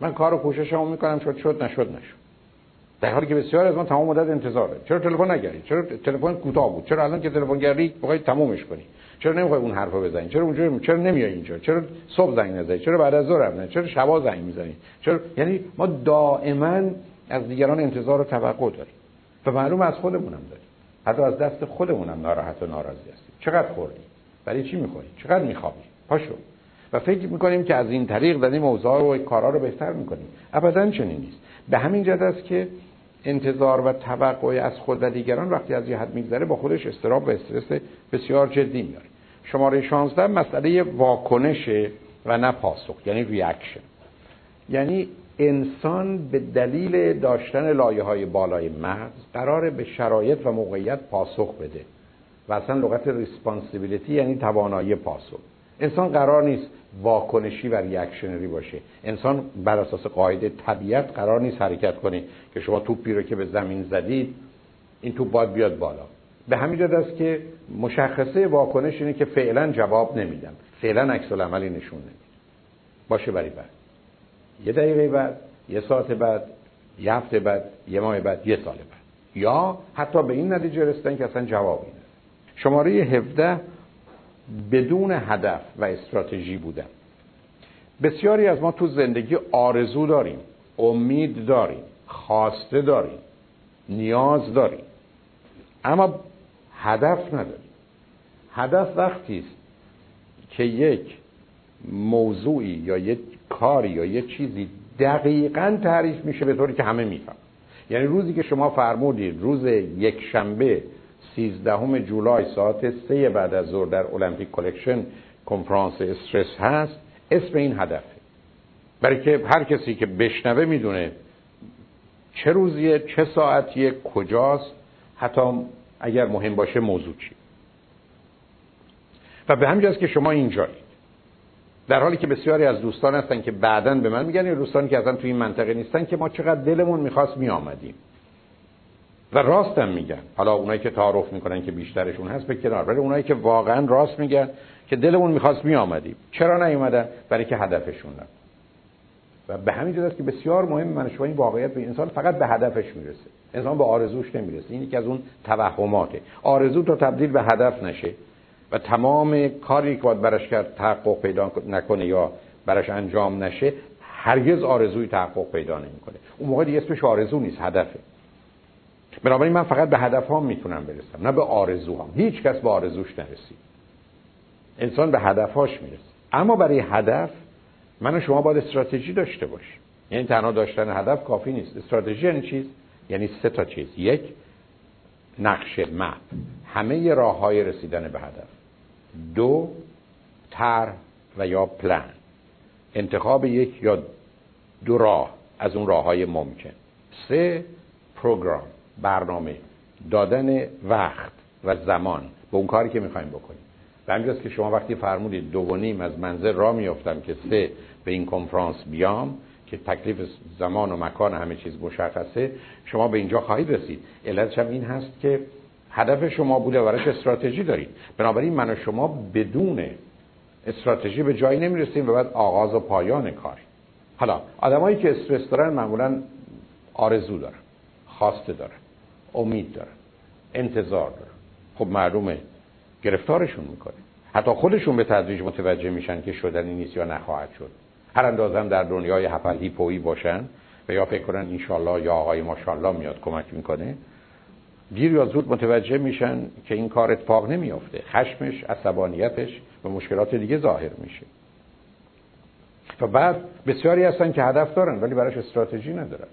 من کار و کوششمو می‌کنم شد شد نشد نشد. در حالی که بسیار از ما تمام مدت انتظار داریم چرا تلفن نگردی چرا تلفن کوتاه بود؟ چرا الان که تلفن گردی بخوای تمومش کنی؟ چرا نمی‌خوای اون حرفو بزنی؟ چرا اونجا چرا نمیای اینجا؟ چرا صبح زنگ نزنی؟ چرا بعد از ظهر نه چرا شبا زنگ می‌زنی؟ چرا یعنی ما دائما از دیگران انتظار و توقع داریم. و معلوم از خودمونم داریم. حتی از دست خودمونم ناراحت و ناراضی هستیم. چقدر خوردی؟ برای چی می‌خوری؟ چقدر میخوابی؟ پاشو. و فکر می‌کنیم که از این طریق داریم اوضاع و کارا رو بهتر می‌کنیم. ابدا چنین نیست. به همین جهت است که انتظار و توقع از خود و دیگران وقتی از یه حد میگذره با خودش استراب و استرس بسیار جدی میاره شماره 16 مسئله واکنش و نه پاسخ یعنی ریاکشن یعنی انسان به دلیل داشتن لایه های بالای مغز قرار به شرایط و موقعیت پاسخ بده. و اصلا لغت responsibility یعنی توانایی پاسخ. انسان قرار نیست واکنشی و reactionary باشه. انسان بر اساس قاعده طبیعت قرار نیست حرکت کنه که شما توپی رو که به زمین زدید این توپ باید بیاد بالا. به همین جهت است که مشخصه واکنش اینه که فعلا جواب نمیدم. فعلا عکس العملی نشون نمیدم باشه برای بعد. یه دقیقه بعد یه ساعت بعد یه هفته بعد یه ماه بعد یه سال بعد. یا حتی به این نتیجه رسیدن که اصلا جوابی نه شماره 17 بدون هدف و استراتژی بودن بسیاری از ما تو زندگی آرزو داریم امید داریم خواسته داریم نیاز داریم. اما هدف نداریم. هدف وقتی است که یک موضوعی یا یک کاری یا یک چیزی دقیقا تعریف میشه به طوری که همه میفهم یعنی روزی که شما فرمودید روز یک شنبه 13 جولای ساعت سه بعد از ظهر در المپیک کلکشن کنفرانس استرس هست. اسم این هدفه برای که هر کسی که بشنوه می‌دونه چه روزیه چه ساعتیه کجاست حتی اگر مهم باشه موضوع چی. و به همین که شما اینجایید. در حالی که بسیاری از دوستان هستن که بعدا به من میگن یا دوستانی که اصلا توی این منطقه نیستن که ما چقدر دلمون می‌خواست میآمدیم. و راستم میگن. حالا اونایی که تعارف می‌کنن که بیشترشون هست به کنار ولی اونایی که واقعا راست میگن که دلمون می‌خواست میآمدیم. چرا نیومدن؟ برای که هدفشون نه. و به همین جهت که بسیار مهم من شما این واقعیت به انسان فقط به هدفش می‌رسه. انسان به آرزوش نمی‌رسه. این که از اون توهماته. آرزو تا تبدیل به هدف نشه و تمام کاری که باید برش کرد تحقق پیدا نکنه یا برش انجام نشه هرگز آرزوی تحقق پیدا نمی‌کنه. اون موقع دیگه اسمش آرزو نیست هدفه. بنابراین من فقط به هدف ها می‌تونم برسم نه به آرزوهام. هیچ کس به آرزوش نرسید. انسان به هدفهاش می‌رسه. اما برای هدف من و شما باید استراتژی داشته باشیم. یعنی تنها داشتن هدف کافی نیست. استراتژی یعنی چیز؟ یعنی سه تا چیز. یک نقشه مپ. همه راه های رسیدن به هدف. دو تر و یا پلان انتخاب یک یا دو راه از اون راه های ممکن. سه پروگرام. برنامه دادن وقت و زمان به اون کاری که می‌خوایم بکنیم. به همینجاست که شما وقتی فرمودید دو نیم از منزل را میافتم که سه به این کنفرانس بیام که تکلیف زمان و مکان همه چیز مشخصه شما به اینجا خواهید رسید. علتش هم این هست که هدف شما بوده براش استراتژی دارید. بنابراین من و شما بدون استراتژی به جایی نمی‌رسیم و بعد آغاز و پایان کار حالا آدمایی که استرس دارن معمولا آرزو دارن خواسته دارن. امید دارن انتظار دارن خب معلومه گرفتارشون می‌کنه. حتی خودشون به تدریج متوجه میشن که شدنی نیست یا نخواهد شد. هر اندازم در دنیای هفل هیپویی باشن و یا فکر کنن انشالله یا آقای ماشالله میاد کمک می‌کنه دیر یا زود متوجه میشن که این کار اتفاق نمیافته. خشمش عصبانیتش و مشکلات دیگه ظاهر میشه. و بعد بسیاری هستن که هدف دارن ولی براش استراتژی ندارن.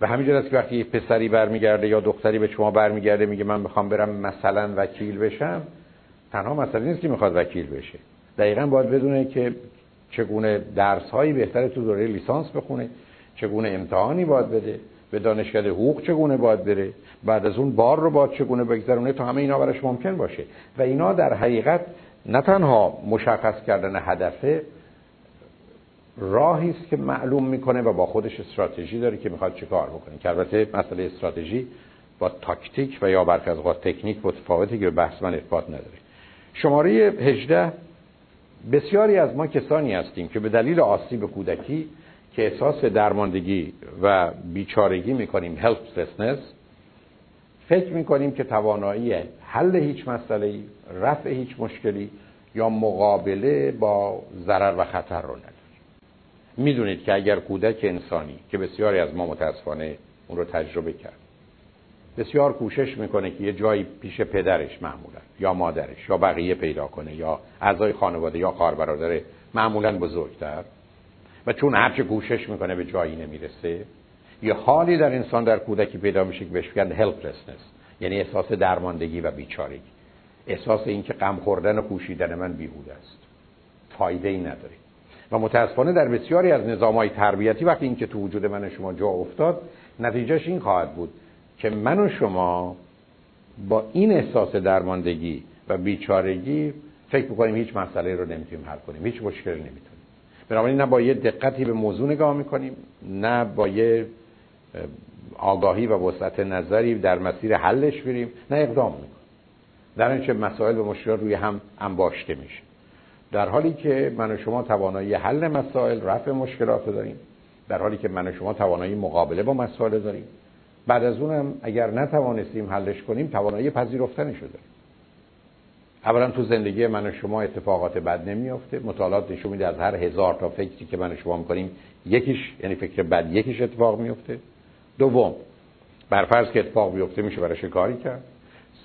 و همینجور است که وقتی پسری برمیگرده یا دختری به شما برمیگرده میگه من می‌خوام برم مثلا وکیل بشم تنها مسئله نیست که می‌خواد وکیل بشه. دقیقا باید بدونه که چگونه درس هایی بهتره تو دوره لیسانس بخونه چگونه امتحانی باید بده به دانشکده حقوق چگونه باید بره بعد از اون بار رو باید چگونه بگذرونه تا همه اینا براش ممکن باشه. و اینا در حقیقت نه تنها مشخص کردن هدفه راهی است که معلوم می‌کنه و با خودش استراتژی داره که می‌خواد چیکار بکنه. که البته مسئله استراتژی با تاکتیک و یا برخی از تکنیک متفاوتی که بحث من ارتباط نداره. شماره 18 بسیاری از ما کسانی هستیم که به دلیل آسیب کودکی که احساس درماندگی و بیچارگی می‌کنیم helplessness فکر می‌کنیم که توانایی حل هیچ مسئله رفع هیچ مشکلی یا مقابله با ضرر و خطر رو نداریم می‌دونید که اگر کودک انسانی که بسیاری از ما متاسفانه اون رو تجربه کرد بسیار کوشش می‌کنه که یه جایی پیش پدرش معمولا یا مادرش یا بقیه پیدا کنه یا اعضای خانواده یا خواهر برادر معمولا بزرگتر. و چون هرچه کوشش می‌کنه به جایی نمی‌رسه یه حالی در انسان در کودکی پیدا میشه که بهش میگن helplessness یعنی احساس درماندگی و بیچارگی. احساس اینکه غم خوردن و کوشیدن من بیهوده است. فایده ای نداره. و متاسفانه در بسیاری از نظام های تربیتی وقتی اینکه تو وجود من شما جا افتاد نتیجهش این خواهد بود که من و شما با این احساس درماندگی و بیچارگی فکر می‌کنیم هیچ مسئله رو نمی‌تونیم حل کنیم هیچ مشکلی نمی‌تونیم. بنابراین نه با یه دقتی به موضوع نگاه می‌کنیم نه با یه آگاهی و وسعت نظری در مسیر حلش بریم نه اقدام می‌کنیم. در اینچه مسائل و مشکلات روی هم انباشته میشه. در حالی که من و شما توانایی حل مسائل رفع مشکلات داریم. در حالی که من و شما توانایی مقابله با مسائل داریم. بعد از اونم اگر نتوانستیم حلش کنیم توانایی پذیرفتنش داریم. اولا تو زندگی من و شما اتفاقات بد نمیافته. مطالعات نشون میده از هر هزار تا فکری که من و شما می‌کنیم یکیش یعنی فکر بد یکیش اتفاق میفته دوم برفرض که اتفاق بیفته میشه براش کاری کرد.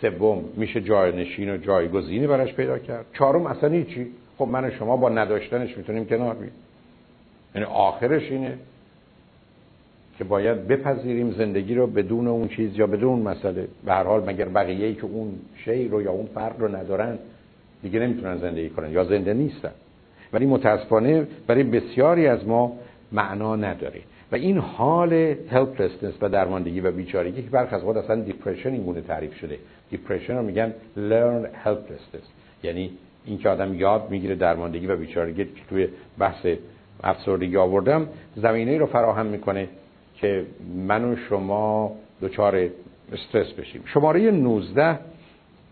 سوم میشه جاینشین و جایگزینی براش پیدا کرد. چهارم اصلا هیچی. خب من شما با نداشتنش می‌تونیم کنار بیم یعنی آخرش اینه که باید بپذیریم زندگی رو بدون اون چیز یا بدون اون مسئله. به هر حال مگر بقیه ای که اون شی رو یا اون فرد رو ندارن دیگه نمی‌تونن زندگی کنن یا زنده نیستن. ولی متاسفانه برای بسیاری از ما معنا نداره. و این حال helplessness و درماندگی و بیچارگی که برخ از خود اصلا دیپرشن این گونه تعریف شده. دیپرشن رو میگن learn helplessness. یعنی این که آدم یاد می‌گیره درماندگی و بیچارگی که توی بحث افسردگی آوردم زمینه رو فراهم می‌کنه که من و شما دچار استرس بشیم. شماره 19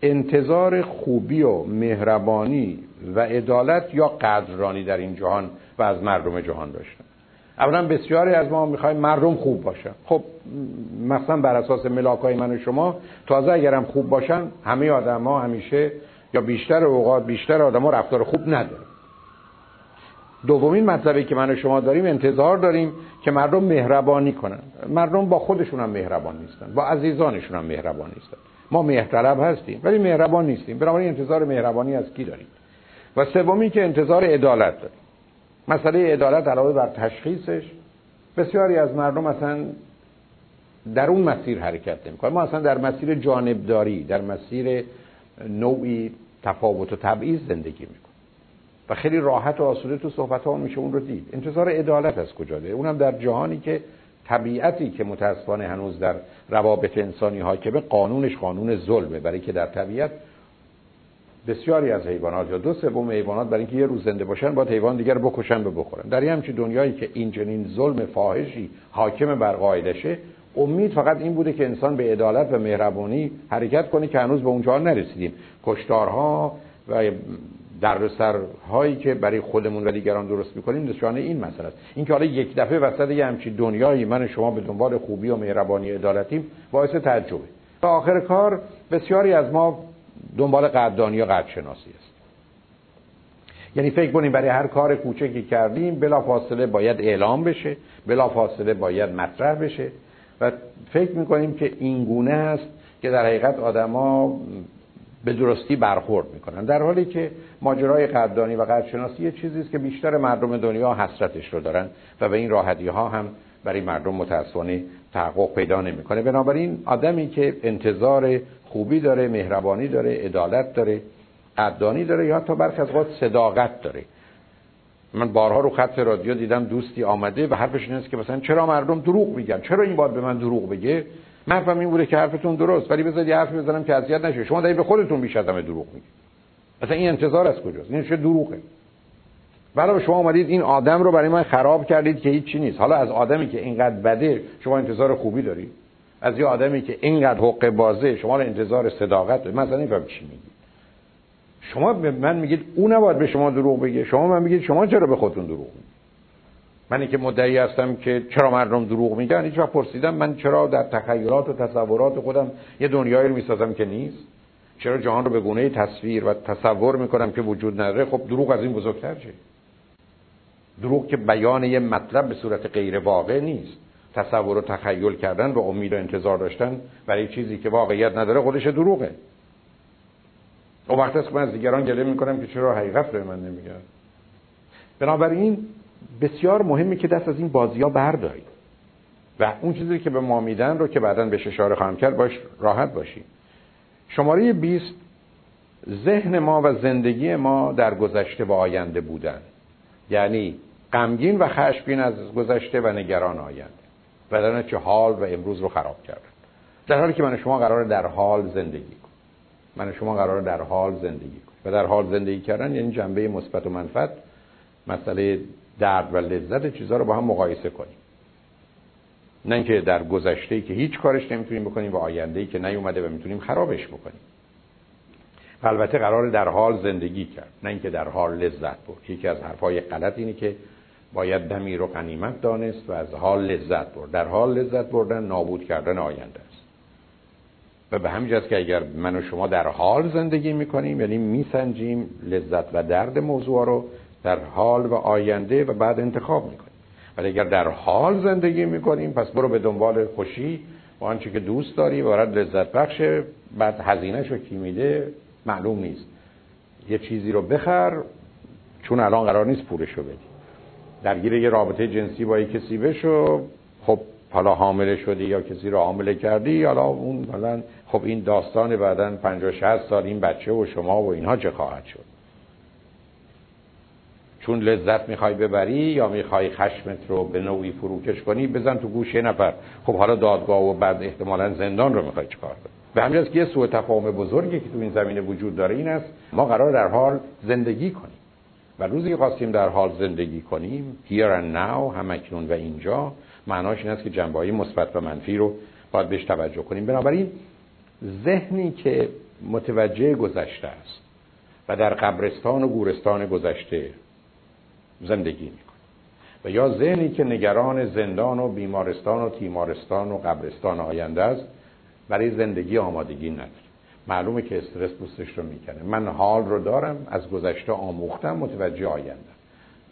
انتظار خوبی و مهربانی و عدالت یا قدرانی در این جهان و از مردم جهان داشتن. اولا بسیاری از ما می‌خوایم مردم خوب باشن. خب مثلا بر اساس ملاکای من و شما تازه اگرم خوب باشن همه آدم ها همیشه یا بیشتر اوقات بیشتر آدم رفتار خوب نداره دومین مطلبی که من و شما داریم انتظار داریم که مردم مهربانی کنن. مردم با خودشون هم مهربان نیستن با عزیزانشون هم مهربان نیستن. ما مهرطلب هستیم ولی مهربان نیستیم. بنابراین انتظار مهربانی از کی داریم؟ و سومی که انتظار عدالت داریم. مسئله عدالت علاوه بر تشخیصش بسیاری از مردم اصلا در اون مسیر حرکت نمی‌کنن. ما اصلا در مسیر جانبداری در مسیر نوعی تفاوت و تبعیض زندگی می‌کنیم و خیلی راحت و آسوده تو صحبت ها میشه اون رو دید. انتظار عدالت از کجا ده؟ اونم در جهانی که طبیعتی که متاسفانه هنوز در روابط انسانی حاکمه قانونش قانون ظلمه. برای که در طبیعت بسیاری از حیوانات یا دو سوم حیوانات برای اینکه یه روز زنده باشن باید حیوان دیگر بکشن به بخورن. در این همچین دنیایی که این چنین ظلم فاحشی حاکم بر قاعدشه امید فقط این بوده که انسان به عدالت و مهربانی حرکت کنه که هنوز به اونجا نرسیدیم. کشتارها و هایی که برای خودمون و دیگران درست می‌کنیم نشانه این مسئله است. اینکه حالا یک دفعه وسط یه همچین دنیایی من شما به دنبال خوبی و مهربانی عدالتیم باعث تعجبه. تا آخر کار بسیاری از ما دنبال قدردانی و قدرشناسی است یعنی فکر کنیم برای هر کار کوچکی کردیم بلا فاصله باید اعلام بشه بلا فاصله باید مطرح بشه. و فکر می‌کنیم که این گونه است که در حقیقت آدما به درستی برخورد می‌کنن. در حالی که ماجرای قدردانی و قدرشناسی یه چیزی است که بیشتر مردم دنیا حسرتش رو دارن و به این راحتی ها هم برای مردم متاسفانه تحقق پیدا نمی‌کنه. بنابراین آدمی که انتظار خوبی داره مهربانی داره عدالت داره قدردانی داره یا تا برخی از صداقت داره من بارها رو خط رادیو دیدم دوستی آمده و حرفش این است که مثلا چرا مردم دروغ میگن؟ چرا این باید به من دروغ بگه؟ من این بوده که حرفتون درست ولی بذارید حرفی بزنم که اذیت نشه. شما دارید به خودتون بیش از همه دروغ میگید. مثلا این انتظار از کجاست؟ این چه دروغه؟ برای شما اومدید این آدم رو برای من خراب کردید که هیچ چی نیست. حالا از آدمی که اینقدر بده شما انتظار خوبی دارید؟ از یه آدمی که اینقدر حق بازه شما رو انتظار صداقت دارید. مثلا این چی میگید شما به من میگید اون نباید به شما دروغ بگه. شما من میگید شما چرا به خودتون دروغ میگید؟ منی که مدعی هستم که چرا مردم دروغ میگن هیچ وقت پرسیدم. من چرا در تخیلات و تصورات خودم یه دنیایی رو می‌سازم که نیست؟ چرا جهان رو به گونه تصویر و تصور می‌کنم که وجود نداره؟ خب دروغ از این بزرگتر چه؟ دروغ که بیان یه مطلب به صورت غیر واقع نیست. تصور و تخیل کردن و امید و انتظار داشتن برای چیزی که واقعیت نداره خودش دروغه. اون وقت است من از دیگران گله می‌کنم که چرا حقیقت به من نمیگن بنابراین بسیار مهمه که دست از این بازی ها بردارید. و اون چیزی که به ما میدن رو که بعدا بهش اشاره خواهم کرد باش راحت باشیم شماره 20 ذهن ما و زندگی ما در گذشته و آینده بودن. یعنی غمگین و خشمگین از گذشته و نگران آینده. و چه حال و امروز رو خراب کردن در حالی که من شما قرار در حال زندگی من شما قرار در حال زندگی کنیم. و در حال زندگی کردن یعنی جنبه مثبت و منفعت مسئله درد و لذت چیزها رو با هم مقایسه کنیم. نه اینکه در گذشته که هیچ کارش نمی‌تونیم بکنیم و آینده که نیومده و می‌تونیم خرابش بکنیم. البته قرار در حال زندگی کرد نه اینکه در حال لذت برد. یکی از حرفای غلط اینه که باید دمی رو غنیمت دانست و از حال لذت برد. در حال لذت بردن نابود کردن آینده. و به همین که اگر من و شما در حال زندگی می‌کنیم یعنی میسنجیم لذت و درد موضوع رو در حال و آینده و بعد انتخاب می‌کنیم. ولی اگر در حال زندگی می‌کنیم پس برو به دنبال خوشی و آنچه که دوست داری و لذت بخشه بعد هزینهش رو کی میده معلوم نیست. یه چیزی رو بخر چون الان قرار نیست پولش رو بدی. درگیر یه رابطه جنسی با یه کسی بشو خب حالا حامله شدی یا کسی رو حامله کردی حالا اون حالا خب این داستان بعدا 50 60 سال این بچه و شما و اینها چه خواهد شد؟ چون لذت می‌خوای ببری یا می‌خوای خشمت رو به نوعی فروکش کنی بزن تو گوش نفر. خب حالا دادگاه و بعد احتمالا زندان رو می‌خوای چکار کنی؟ به همین که یه سوء تفاهم بزرگی که تو این زمینه وجود داره این است ما قرار در حال زندگی کنیم. و روزی خواستیم در حال زندگی کنیم here and now همکنون و اینجا معناش این است که جنبه مثبت و منفی رو باید بهش توجه کنیم. بنابراین ذهنی که متوجه گذشته است و در قبرستان و گورستان گذشته زندگی می‌کنه. و یا ذهنی که نگران زندان و بیمارستان و تیمارستان و قبرستان آینده است برای زندگی آمادگی نداره. معلومه که استرس دوستش رو می‌کنه. من حال رو دارم از گذشته آموختم متوجه آینده.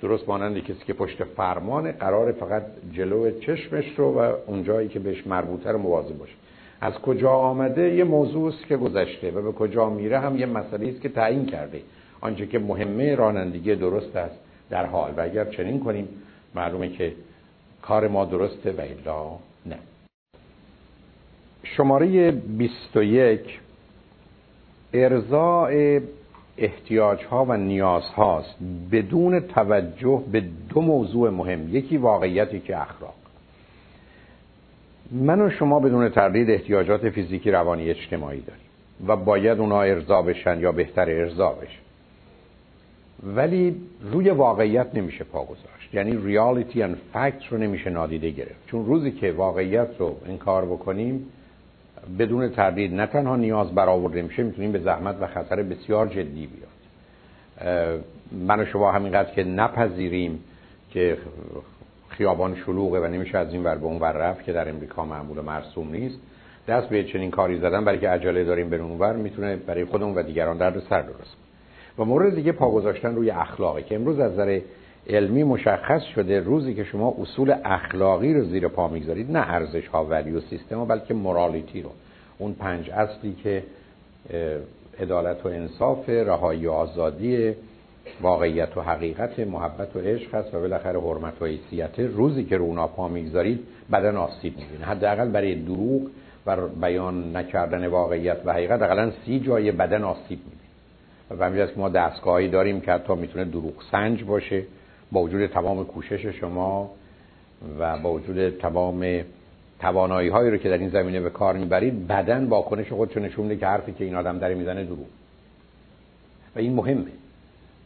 درست مانند کسی که پشت فرمان قرار فقط جلو چشمش رو و اونجایی که بهش مربوطه رو مواظب باشه. از کجا آمده یه موضوع است که گذشته و به کجا میره هم یه مسئله است که تعیین کرده. آنچه که مهمه رانندگی درست است در حال و اگر چنین کنیم معلومه که کار ما درسته و الا نه. شماره 21 ارزاع احتیاج ها و نیاز هاست بدون توجه به دو موضوع مهم. یکی واقعیتی که اخلاق. من و شما بدون تردید احتیاجات فیزیکی روانی اجتماعی داریم و باید اونا ارضا بشن یا بهتر ارضا بشن ولی روی واقعیت نمیشه پا گذاشت. یعنی ریالیتی ان فکت رو نمیشه نادیده گرفت. چون روزی که واقعیت رو انکار بکنیم بدون تردید نه تنها نیاز برآورده میشه می‌تونیم به زحمت و خطر بسیار جدی بیاد من و شما همینقدر که نپذیریم که خیابان شلوغه و نمیشه از این ور به اون ور رفت که در امریکا معمول مرسوم نیست. دست به چنین کاری زدن برای که عجله داریم به اونور می‌تونه برای خودمون و دیگران درد سر درست. و مورد دیگه پا گذاشتن روی اخلاقی که امروز از نظر علمی مشخص شده روزی که شما اصول اخلاقی رو زیر پا می‌گذارید نه ارزش ها ولی و سیستم بلکه مورالیتی رو. اون پنج اصلی که عدالت و انصاف رهایی و آزادی واقعیت و حقیقت محبت و عشق هست و بالاخره حرمت و حیثیت. روزی که رو اونا پا می‌گذارید بدن آسیب می‌بینه. حداقل برای دروغ و بیان نکردن واقعیت و حقیقت حداقل سی جای بدن آسیب می‌بینه. و همین که ما دستگاهی داریم که حتی می‌تونه دروغ سنج باشه با وجود تمام کوشش شما و با وجود تمام توانایی هایی رو که در این زمینه به کار می‌برید بدن واکنش خودشو نشون میده که حرفی که این آدم داره می‌زنه دروغ. و این مهمه.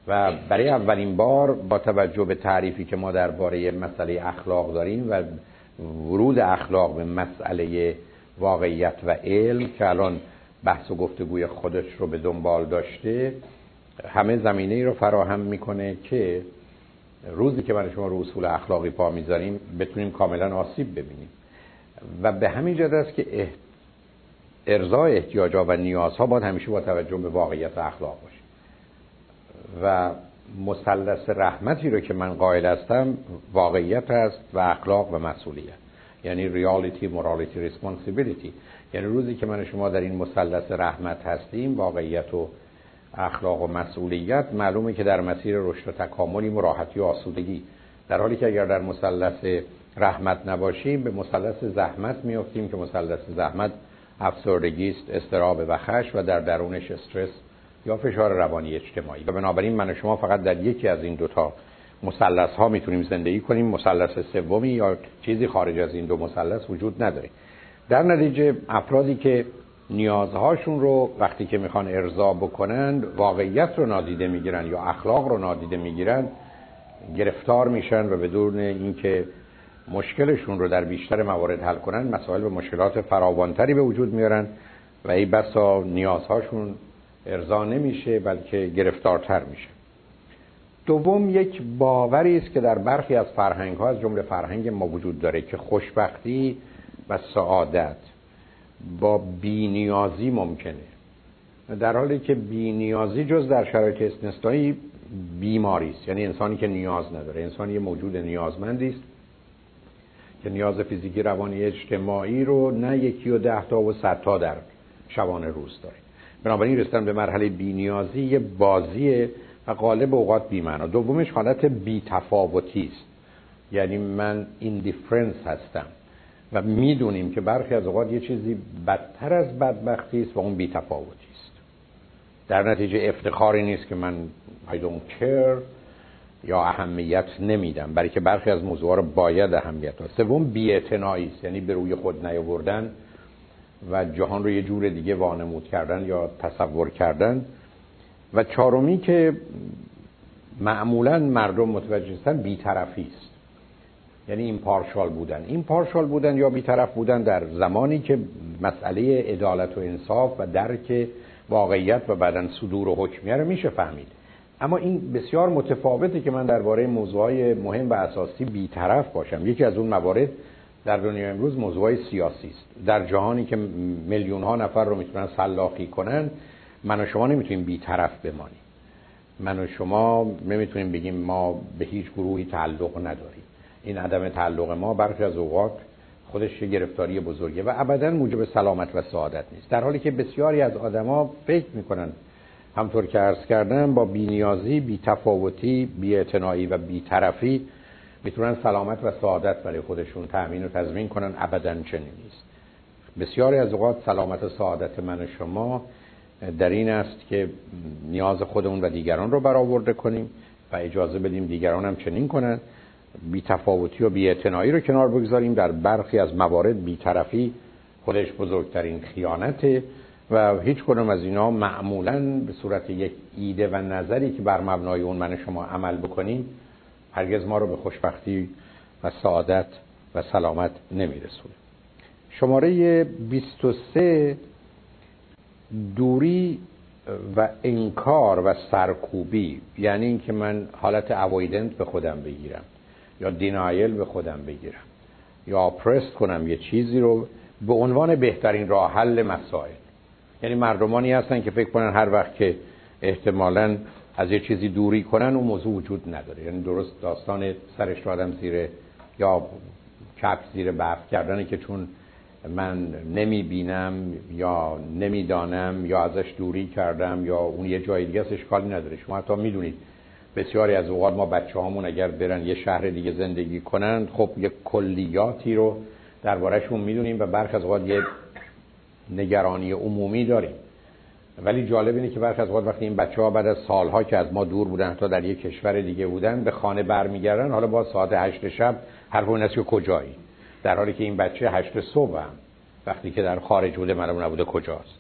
و برای اولین بار با توجه به تعریفی که ما درباره مسئله اخلاق داریم و ورود اخلاق به مسئله واقعیت و علم که الان بحث و گفتگوی خودش رو به دنبال داشته همه زمینه ای رو فراهم می‌کنه که روزی که من شما رو اصول اخلاقی پا می‌ذاریم بتونیم کاملا آسیب ببینیم. و به همین جد است که ارزای احتیاجات و نیازها باید همیشه با توجه به واقعیت اخلاق باشه. و مثلث رحمتی رو که من قائل هستم واقعیت است و اخلاق و مسئولیت. یعنی ریالیتی مورالیتی ریسپانسیبیلیتی یعنی روزی که من شما در این مثلث رحمت هستیم واقعیت و اخلاق و مسئولیت معلومه که در مسیر رشد و تکاملی و راحتی و آسودگی. در حالی که اگر در مثلث رحمت نباشیم به مثلث زحمت میافتیم که مثلث زحمت افسردگی است استراب و خش و در درونش استرس یا فشار روانی اجتماعی. و بنابراین من و شما فقط در یکی از این دوتا مثلث ها می‌تونیم زندگی کنیم. مثلث سومی یا چیزی خارج از این دو مثلث وجود نداره. در نتیجه افرادی که نیازهاشون رو وقتی که می‌خوان ارضا بکنند واقعیت رو نادیده می‌گیرن یا اخلاق رو نادیده می‌گیرن گرفتار میشن و بدون اینکه مشکلشون رو در بیشتر موارد حل کنن مسائل به مشکلات فراوانتری به وجود میارن و ای بسا نیازهاشون ارضا نمیشه بلکه گرفتارتر میشه. دوم یک باوری است که در برخی از فرهنگ ها از جمله فرهنگ ما وجود داره که خوشبختی و سعادت با بینیازی ممکنه. در حالی که بینیازی جز در شرایط استثنایی بیماری است. یعنی انسانی که نیاز نداره. انسانی موجود نیازمندی است که نیاز فیزیکی روانی اجتماعی رو نه یکی و ده تا و صد تا در شبانه روز داره. بنابراین رسیدن به مرحله بینیازی یه بازی و غالب اوقات بیمعنا دومش حالت بیتفاوتی است. یعنی من ایندیفرنس هستم و می‌دونیم که برخی از اوقات یه چیزی بدتر از بدبختی است و اون بیتفاوتی است. در نتیجه افتخاری نیست که من I don't care یا اهمیت نمیدم برای که برخی از موضوعات رو باید اهمیت داد. سوم بی‌اعتنایی است. یعنی به روی خود نیاوردن. و جهان رو یه جور دیگه وانمود کردن یا تصور کردن. و چهارمی که معمولا مردم متوجه هستن بیطرفی است. یعنی این پارشال بودن. این پارشال بودن یا بیطرف بودن در زمانی که مسئله عدالت و انصاف و درک واقعیت و بعدا صدور و حکمیه رو میشه فهمید. اما این بسیار متفاوته که من درباره موضوعهای مهم و اساسی بیطرف باشم. یکی از اون موارد در دنیا امروز موضوع سیاسی است. در جهانی که میلیون ها نفر رو می‌تونن سلاخی کنن من و شما نمی‌تونیم بیطرف بمانیم. من و شما نمی‌تونیم بگیم ما به هیچ گروهی تعلق نداریم. این عدم تعلق ما برخی از اوقات خودش گرفتاری بزرگه و ابدا موجب سلامت و سعادت نیست. در حالی که بسیاری از آدما فکر می‌کنن همطور که عرض کردم با بینیازی بیتفاوتی بیاعتنایی و بیطرفی می‌تونن سلامت و سعادت برای خودشون تأمین و تضمین کنن. ابدا چنین نیست. بسیاری از اوقات سلامت و سعادت من و شما در این است که نیاز خودمون و دیگران رو برآورده کنیم و اجازه بدیم دیگران هم چنین کنن. بی تفاوتی و بی رو کنار بگذاریم در برخی از موارد بیطرفی. خودش بزرگترین خیانته و هیچ کنم از اینا معمولا به صورت یک ایده و نظری که بر مبنای اون من شما عمل بکنیم هرگز ما رو به خوشبختی و سعادت و سلامت نمیرسونه. شماره 23 دوری و انکار و سرکوبی یعنی اینکه من حالت اوایدنت به خودم بگیرم یا دینایل به خودم بگیرم یا پرست کنم یه چیزی رو به عنوان بهترین راه حل مسائل. یعنی مردمانی هستن که فکر کنن هر وقت که احتمالا از یه چیزی دوری کنن اون موضوع وجود نداره. یعنی درست داستان سرش رو آدم زیر یا کپ زیر برف کردنه که چون من نمی بینم یا نمی‌دانم یا ازش دوری کردم یا اون یه جای دیگه اشکالی نداره. شما حتی می‌دونید بسیاری از اوقات ما بچه هامون اگر برن یه شهر دیگه زندگی کنن خب یه کلیاتی رو دربارهشون می‌دونیم و برخ از اوقات یه نگرانی عمومی داریم. ولی جالب اینه که برخی از اوقات وقتی این بچه ها بعد از سالها که از ما دور بودن تا در یک کشور دیگه بودن به خانه برمیگردن حالا با ساعت هشت شب هر اون که کجایی؟ در حالی که این بچه هشت صبح هم وقتی که در خارج بوده معلوم نبوده کجاست.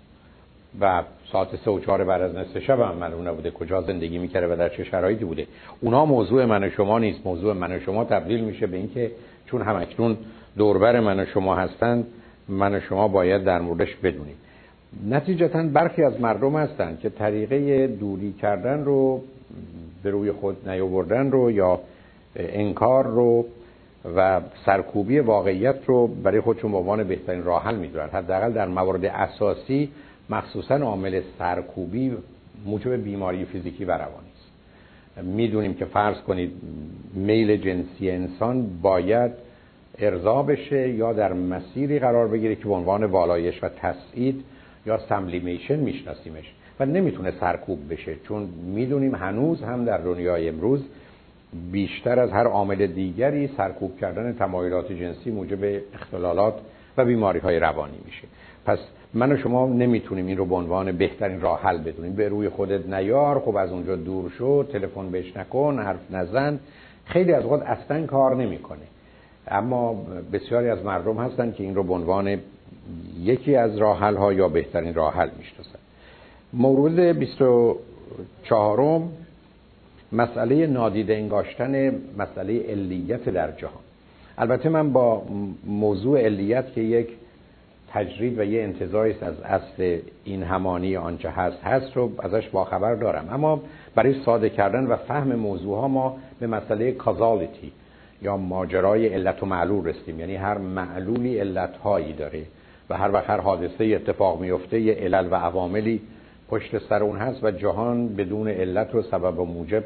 و ساعت سه و چهار بعد از نصف شب هم معلوم نبوده کجا زندگی می‌کرده و در چه شرایطی بوده. اونا موضوع من و شما نیست. موضوع من و شما تبدیل میشه به اینکه چون همکنون دوربر من و شما هستند من و شما باید در موردش بدونیم. نتیجتا برخی از مردم هستند که طریقه دوری کردن رو به روی خود نیاوردن رو یا انکار رو و سرکوبی واقعیت رو برای خودشون به عنوان بهترین راه حل می‌دونن. حداقل در موارد اساسی مخصوصا عامل سرکوبی موجب بیماری فیزیکی و روانی است. می‌دونیم که فرض کنید میل جنسی انسان باید ارضا بشه یا در مسیری قرار بگیره که به عنوان والایش و تسعید یا سملیمیشن میشناسیمش و نمی‌تونه سرکوب بشه چون می‌دونیم هنوز هم در دنیای امروز بیشتر از هر عامل دیگری سرکوب کردن تمایلات جنسی موجب اختلالات و بیماری های روانی میشه. پس من و شما نمی‌تونیم این رو به عنوان بهترین راه حل بدونیم. به روی خودت نیار خب از اونجا دور شو تلفن بهش نکن حرف نزن. خیلی از وقت اصلا کار نمی‌کنه. اما بسیاری از مردم هستن که این رو به عنوان یکی از راه حل ها یا بهترین راه حل می‌شناسن مورد 24 مسئله نادیده انگاشتن مسئله علیت در جهان. البته من با موضوع علیت که یک تجرید و یه انتظاری است از اصل این همانی آنچه هست هست رو ازش باخبر دارم. اما برای ساده کردن و فهم موضوع ها ما به مسئله کازالیتی یا ماجرای علت و معلول رسیم یعنی هر معلولی علت هایی داره. و هر وقت هر حادثه اتفاق میفته یه علل و عواملی پشت سر اون هست و جهان بدون علت و سبب و موجب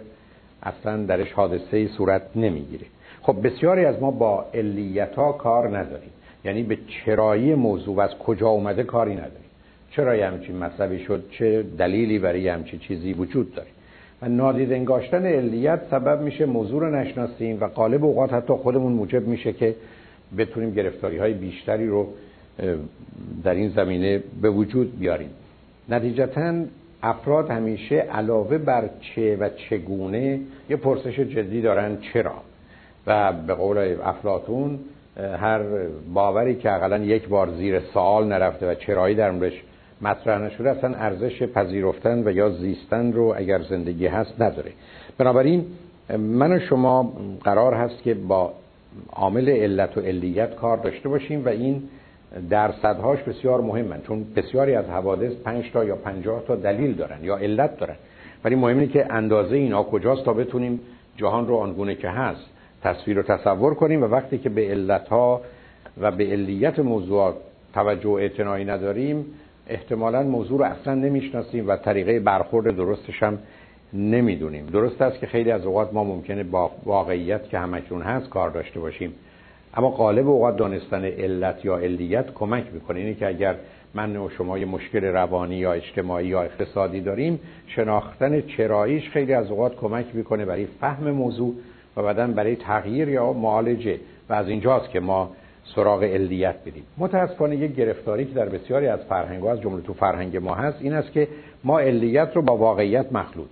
اصلا درش حادثه صورت نمی‌گیره. خب بسیاری از ما با علیت ها کار نداریم. یعنی به چرایی موضوع و از کجا اومده کاری نداریم. چرا یه همچین مطلبی شد چه دلیلی برای همچین چیزی وجود داره. و نادید انگاشتن علیت سبب میشه موضوع رو نشناسیم و قالب اوقات حتی خودمون موجب میشه که بتونیم گرفتاری های بیشتری رو در این زمینه به وجود بیاریم. نتیجتا افراد همیشه علاوه بر چه و چگونه یه پرسش جدی دارن چرا. و به قول افلاتون هر باوری که اقلا یک بار زیر سوال نرفته و چرایی در موردش مطرح نشده اصلا ارزش پذیرفتن و یا زیستن رو اگر زندگی هست نداره. بنابراین من و شما قرار هست که با عامل علت و علیت کار داشته باشیم و این درصدهاش بسیار مهمن. چون بسیاری از حوادث 5 تا یا 50 تا دلیل دارن یا علت دارن. ولی مهمه که اندازه اینا کجاست تا بتونیم جهان رو آنگونه که هست تصویر رو تصور کنیم و وقتی که به علت ها و به علیت موضوعات توجه و اعتنایی نداریم احتمالا موضوع رو اصلا نمی‌شناسیم و طریقه برخورد درستش هم نمی‌دونیم. درست است که خیلی از اوقات ما ممکنه با واقعیت که همشون هست کار داشته باشیم. اما قالب اوقات دانستن علت یا علیت کمک می‌کنه. اینه که اگر من و شما یه مشکل روانی یا اجتماعی یا اقتصادی داریم شناختن چراییش خیلی از اوقات کمک می‌کنه برای فهم موضوع و بعدا برای تغییر یا معالجه. و از اینجاست که ما سراغ علیت بریم. متاسفانه یک گرفتاری که در بسیاری از فرهنگ از جمله تو فرهنگ ما هست این است که ما علیت رو با واقعیت مخلوط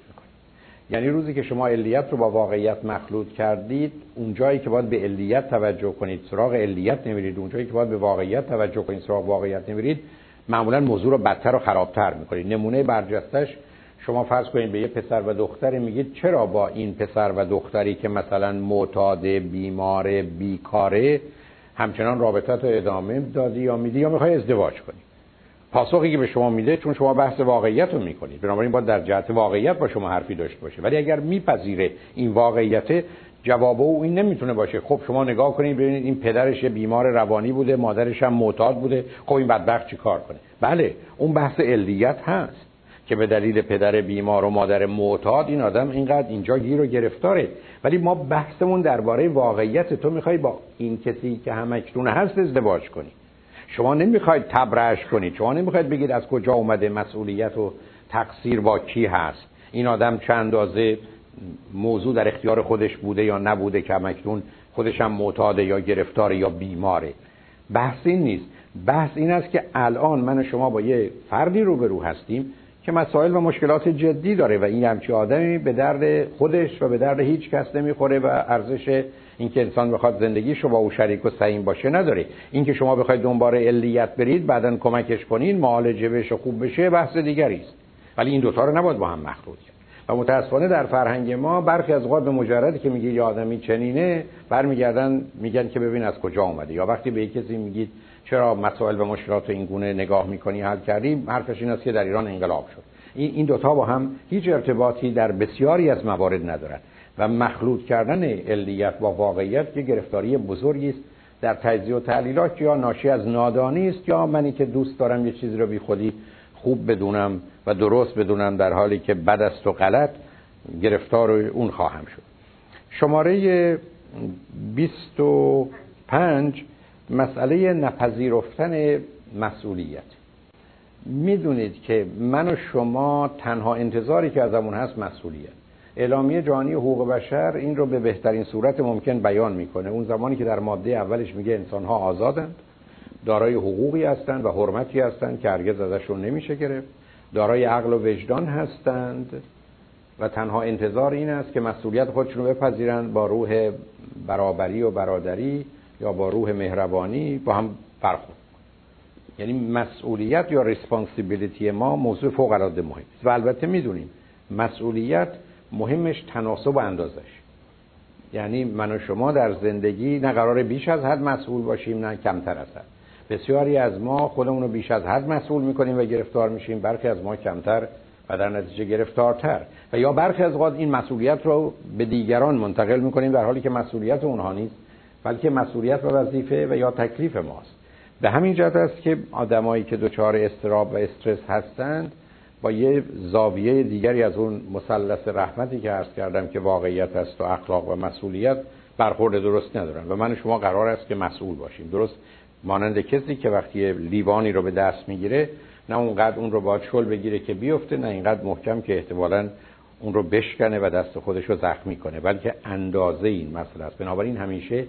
یعنی روزی که شما علیت رو با واقعیت مخلوط کردید اون جایی که باید به علیت توجه کنید سراغ علیت نمیرید. اون جایی که باید به واقعیت توجه کنید سراغ واقعیت نمیرید معمولا موضوع رو بدتر و خرابتر می‌کنید. نمونه برجستش شما فرض کنید به یه پسر و دختری میگید چرا با این پسر و دختری که مثلا معتاد بیمار بیکاره همچنان رابطت رو ادامه دادی یا میدی یا می‌خوای ازدواج کنی؟ پاسخی که به شما میده چون شما بحث واقعیت رو می‌کنید. بنابراین باید در جهت واقعیت با شما حرفی داشته باشه. ولی اگر میپذیره این واقعیت جواب او این نمی‌تونه باشه. خب شما نگاه کنید ببینید این پدرش یه بیمار روانی بوده مادرش هم معتاد بوده. خب این بدبخت چی کار کنه؟ بله اون بحث علیت هست که به دلیل پدر بیمار و مادر معتاد این آدم اینقدر اینجا گیر و گرفتاره. ولی ما بحثمون درباره واقعیت. تو می‌خوای با این کسی که همکنون هست ازدواج کنی. شما نمی‌خواید تبرش کنید. شما نمی‌خواید بگید از کجا اومده مسئولیت و تقصیر با کی هست. این آدم چند اندازه موضوع در اختیار خودش بوده یا نبوده که همکنون خودش هم معتاده یا گرفتار یا بیماره. بحث این نیست. بحث این است که الان من و شما با یه فردی روبرو هستیم که مسائل و مشکلات جدی داره و این همچی آدمی به درد خودش و به درد هیچ کس نمی‌خوره و ارزش اینکه انسان بخواد زندگیش رو با او شریک و سعیم باشه نداره. اینکه شما بخواید دنبال علیت برید بعدا کمکش کنین معالجه بشه خوب بشه بحث دیگری است. ولی این دوتا رو نباید با هم مخلوط کرد. و متاسفانه در فرهنگ ما برخی از اوقات به مجردی که میگه یه آدمی چنینه برمیگردن میگن که ببین از کجا اومده. یا وقتی به کسی میگید چرا مسائل و مشکلات این گونه نگاه می‌کنی حل کردیم حرفش این است که در ایران انقلاب شد. این دوتا با هم هیچ ارتباطی در بسیاری از موارد ندارن. و مخلوط کردن علیت با واقعیت یه گرفتاری بزرگی است. در تجزیه و تعلیلات یا ناشی از نادانی است یا منی که دوست دارم یه چیزی رو بی خودی خوب بدونم و درست بدونم در حالی که بد است و غلط گرفتار اون خواهم شد. شماره 25 مسئله نپذیرفتن مسئولیت. می‌دونید که من و شما تنها انتظاری که ازمون هست مسئولیت. اعلامیه جهانی حقوق بشر این رو به بهترین صورت ممکن بیان می‌کنه. اون زمانی که در ماده اولش میگه انسان ها آزادند دارای حقوقی هستند و حرمتی هستند که هرگز ازشون نمیشه گرفت. دارای عقل و وجدان هستند و تنها انتظار این است که مسئولیت خودشون رو بپذیرند با روح برابری و برادری یا با روح مهربانی با هم برخورد یعنی مسئولیت یا ریسپانسیبیلیتی ما موضوع فوق العاده مهم است و البته می‌دونیم مسئولیت مهمش تناسب و اندازش. یعنی من و شما در زندگی نه قرار بیش از حد مسئول باشیم نه کمتر از حد. بسیاری از ما خودمون رو بیش از حد مسئول می‌کنیم و گرفتار میشیم. برخی از ما کمتر و در نتیجه گرفتارتر. و یا برخی از اوقات این مسئولیت رو به دیگران منتقل می‌کنیم در حالی که مسئولیت اونها نیست بلکه مسئولیت و وظیفه و یا تکلیف ماست. به همین جهت است که آدمایی که دچار استراب و استرس هستند با یه زاویه دیگری از اون مثلث رحمتی که عرض کردم که واقعیت است و اخلاق و مسئولیت برخورد درست ندارن و من شما قرار است که مسئول باشیم. درست مانند کسی که وقتی لیوانی رو به دست می‌گیره نه اونقدر اون رو باید شل بگیره که بیفته نه اینقدر محکم که احتمالا اون رو بشکنه و دست خودش رو زخمی کنه بلکه اندازه این مسئله است. بنابراین همیشه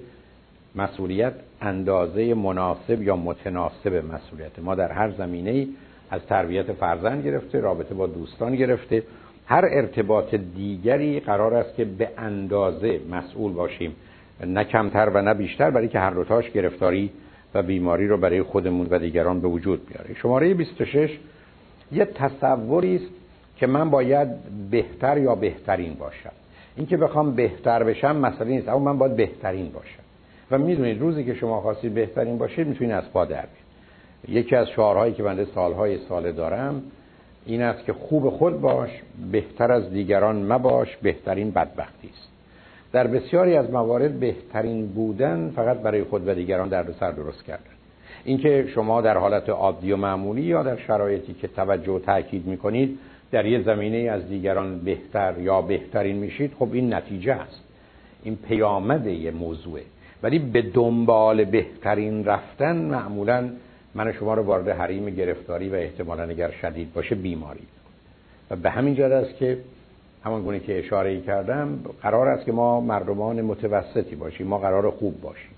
مسئولیت اندازه مناسب یا متناسب مسئولیت. ما در هر زمینه ای از تربیت فرزند گرفته رابطه با دوستان گرفته. هر ارتباط دیگری قرار است که به اندازه مسئول باشیم. نه کمتر و نه بیشتر برای که هر دوتاش گرفتاری و بیماری رو برای خودمون و دیگران به وجود بیاره. شماره 26 یه تصوری است که من باید بهتر یا بهترین باشم. اینکه بخوام بهتر بشم مسئله نیست اما من باید بهترین باشم. و می‌دونید روزی که شما خواستید بهترین باشید می‌تونید از پا در یکی از شعارهایی که بنده سالهای ساله دارم این است که خوب خود باش بهتر از دیگران مباش بهترین بدبختی است. در بسیاری از موارد بهترین بودن فقط برای خود و دیگران در سر درست کردن اینکه شما در حالت عادی و معمولی یا در شرایطی که توجه و تاکید می‌کنید در یه زمینه از دیگران بهتر یا بهترین میشید خب این نتیجه است. این پیامد یه موضوعه. ولی به دنبال بهترین رفتن معمولا من شما رو وارد حریم گرفتاری و احتمالا اگر شدید باشه بیماری. و به همین جد است که همان گونه که اشاره کردم قرار است که ما مردمان متوسطی باشیم ما قرار خوب باشیم.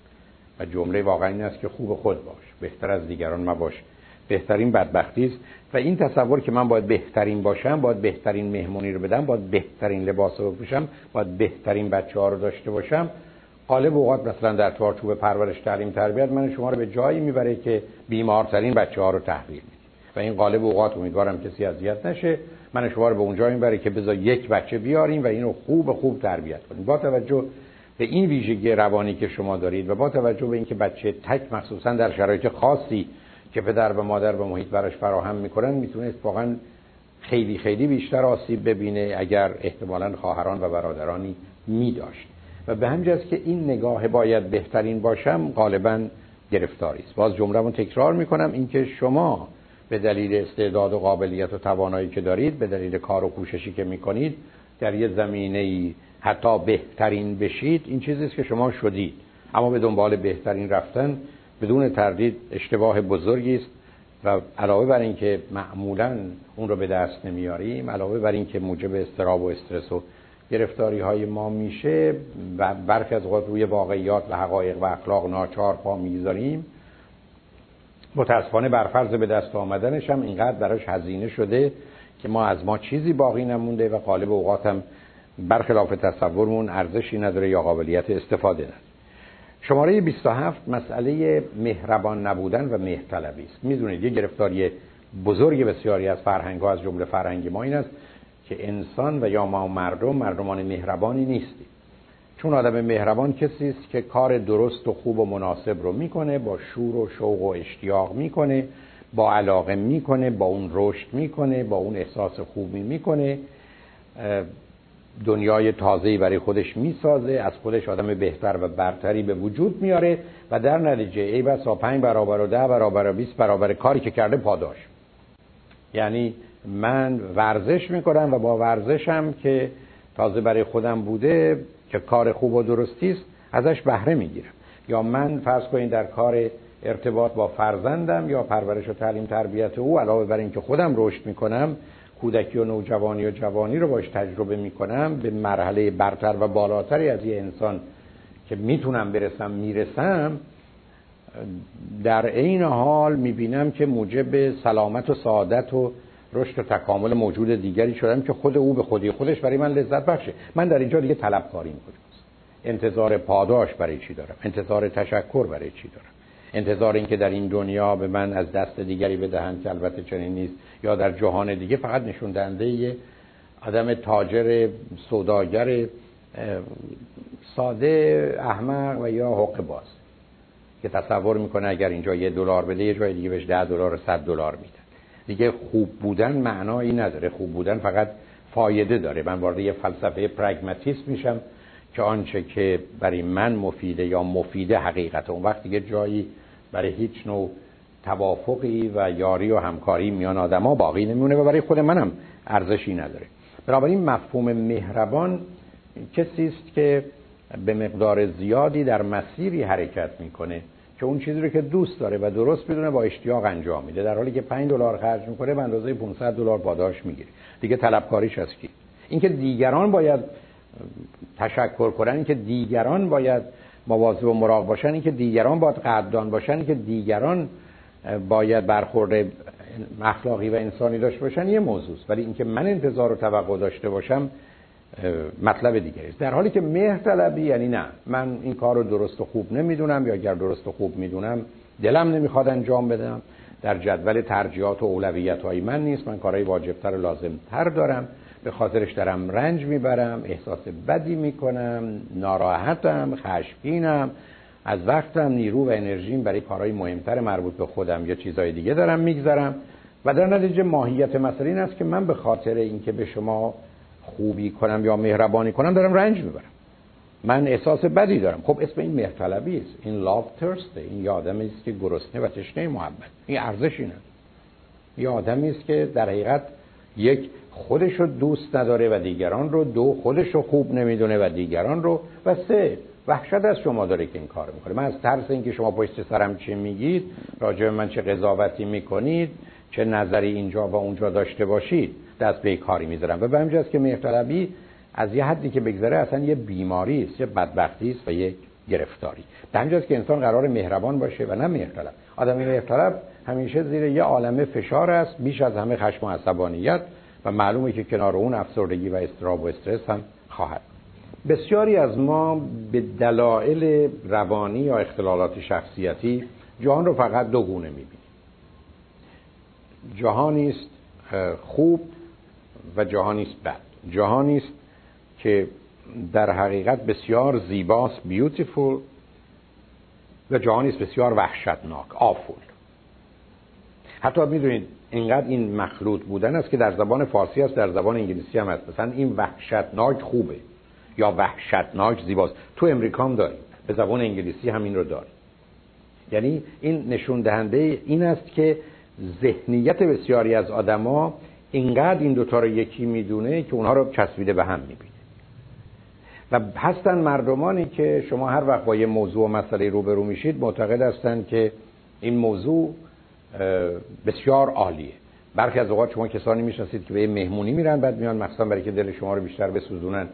و جمله واقعا این است که خوب خود باش بهتر از دیگران ما باش بهترین بدبختی است و این تصور که من باید بهترین باشم باید بهترین مهمونی رو بدم باید بهترین لباس رو بپوشم باید بهترین بچه ها رو داشته باشم غالب اوقات مثلا در چارچوب پرورش تعلیم تربیت من شما رو به جایی می‌بره که بیمارترین بچه ها رو تحویل می‌دید و این غالب اوقات امیدوارم کسی اذیت نشه. من شما رو به اونجا می‌بره که بذار یک بچه بیاریم و اینو خوب خوب تربیت کنیم. با توجه به این ویژگی روانی که شما دارید و با توجه به اینکه بچه تک مخصوصا در شرایط خاصی که پدر و مادر به محیط براش فراهم می‌کنن می‌تونه واقعا خیلی خیلی بیشتر آسیب ببینه اگر احتمالا خواهران و برادرانی میداشت. و به همین که این نگاه باید بهترین باشم غالبا گرفتاری است. باز جمله تکرار می‌کنم. اینکه شما به دلیل استعداد و قابلیت و توانایی که دارید به دلیل کار و کوششی که می‌کنید در یه زمینه ای حتی بهترین بشید این چیزی است که شما شدید. اما به دنبال بهترین رفتن بدون تردید اشتباه بزرگی است و علاوه بر اینکه معمولا اون رو به دست نمیاریم علاوه بر اینکه موجب استراب و استرس و گرفتاری های ما میشه و برخی از اوقات روی واقعیات و حقایق و اخلاق ناچار پا می‌ذاریم متاسفانه برفرض به دست آمدنش هم اینقدر براش هزینه شده که ما از ما چیزی باقی نمونده و قالب اوقات هم برخلاف تصورمون ارزشی نداره یا قابلیت استفاده نداره. شماره 27 مسئله مهربان نبودن و مهرطلبی است. می‌دونید یه گرفتاری بزرگ بسیاری از فرهنگ ها از جمله فرهنگ ما این است که انسان و یا ما مردم مردمان مهربانی نیستیم چون آدم مهربان کسی است که کار درست و خوب و مناسب رو می‌کنه با شور و شوق و اشتیاق می‌کنه با علاقه می‌کنه با اون رشد می‌کنه با اون احساس خوبی می‌کنه. دنیای تازه‌ای برای خودش می‌سازه از خودش آدم بهتر و برتری به وجود میاره و در نتیجه ای بسا پنج برابر و ده برابر و 20 برابر کاری که کرده پاداش. یعنی من ورزش می‌کنم و با ورزشم که تازه برای خودم بوده که کار خوب و درستی است ازش بهره می‌گیرم. یا من فرض کنید در کار ارتباط با فرزندم یا پرورش و تعلیم تربیت او علاوه بر اینکه خودم رشد می‌کنم کودکی و نوجوانی و جوانی رو باش تجربه می‌کنم به مرحله برتر و بالاتری از یه انسان که می‌تونم برسم می‌رسم در عین حال می‌بینم که موجب سلامت و سعادت و رشد و تکامل موجود دیگری شدم که خود او به خودی خودش برای من لذت بخشه. من در اینجا دیگه طلبکاریم کجاست انتظار پاداش برای چی دارم؟ انتظار تشکر برای چی دارم؟ انتظار اینکه در این دنیا به من از دست دیگری بدهند که البته چنین نیست یا در جهان دیگه فقط نشون دهنده آدم تاجر سوداگر ساده احمق و یا حق باز که تصور می‌کنه اگر اینجا یه دلار بده یه جای دیگه بهش ده دلار و صد دلار میده. دیگه خوب بودن معنایی نداره. خوب بودن فقط فایده داره. من وارد یه فلسفه پرگماتیسم میشم که آنچه که برای من مفیده یا مفیده حقیقت. اون وقت دیگه جایی برای هیچ نوع توافقی و یاری و همکاری میان آدما باقی نمیونه و برای خود منم ارزشی نداره. بنابراین مفهوم مهربان کسی است که به مقدار زیادی در مسیری حرکت می‌کنه. که اون چیزی رو که دوست داره و درست بدونه با اشتیاق انجام میده. در حالی که 5 دلار خرج می‌کنه به اندازه 500 دلار پاداش می‌گیره. دیگه طلبکاریش از کی؟ اینکه دیگران باید تشکر کنن اینکه دیگران باید مواظب و مراقب باشن اینکه دیگران باید قدردان باشن اینکه دیگران باید برخورد اخلاقی و انسانی داشته باشن یه موضوع ولی اینکه من انتظار و توقع داشته باشم مطلب دیگری است. در حالی که مهر طلبی یعنی نه. من این کار رو درست و خوب نمی‌دونم یا اگر درست و خوب می‌دونم دلم نمی‌خواد انجام بدم. در جدول ترجیحات و اولویت های من نیست. من کارهای واجبتر و لازمتر دارم. به خاطرش دارم رنج می‌برم احساس بدی می‌کنم ناراحتم خشمگینم از وقتم نیرو و انرژیم برای کارهای مهمتر مربوط به خودم یا چیزهای دیگه دارم می‌گذارم و در نتیجه ماهیت مسئله این است که من به خاطر اینکه به شما خوبی کنم یا مهربانی کنم دارم رنج می‌برم. من احساس بدی دارم. خب اسم این مهرطلبی است. این لاو ترسته این یه آدمی است که گرسنه و تشنه محبت. این ارزشی نداره یه آدمی است که در حقیقت یک خودش رو دوست نداره و دیگران رو دو خودش رو خوب نمی‌دونه و دیگران رو. و سه وحشت از شما داره که این کار می‌کنه. من از ترس اینکه شما پشت سرم چه میگید راجع من چه قضاوتی می‌کنید چه نظری اینجا و اونجا داشته باشید دست به کاری می‌ذارم. و به همجاست که مهرطلبی از یه حدی که بگذره اصلا یه بیماری است یه بدبختی است و یک گرفتاری. به همجاست که انسان قرار مهربان باشه و نه مهرطلب. آدم مهرطلب همیشه زیر یه عالمه فشار است بیش از همه خشم و عصبانیت و معلومه که کنار اون افسردگی و استراب و استرس هم خواهد. بسیاری از ما به دلایل روانی یا اختلالات شخصیتی جهان رو فقط دو گونه می‌بینیم. جهانی است خوب و جهانی است بد جهانی است که در حقیقت بسیار زیباست بیوتیفول و جهانی است بسیار وحشتناک آفول حتی می‌دونید اینقدر این مخلوط بودن است که در زبان فارسی است در زبان انگلیسی هم هست مثلا این وحشتناک خوبه یا وحشتناک زیباست. تو امریکا هم داریم به زبان انگلیسی همین رو داریم. یعنی این نشون دهنده این است که ذهنیت بسیاری از آدما اینقدر این دوتا رو یکی می‌دونه که اونها رو چسبیده به هم می‌بینه. و هستن مردمانی که شما هر وقت با یه موضوع و مسئله روبرو میشید معتقد هستند که این موضوع بسیار عالیه. برخی از اوقات شما کسانی می‌شناسید که به یه مهمونی میرن بعد میان مخصوصا برای که دل شما رو بیشتر بسوزونن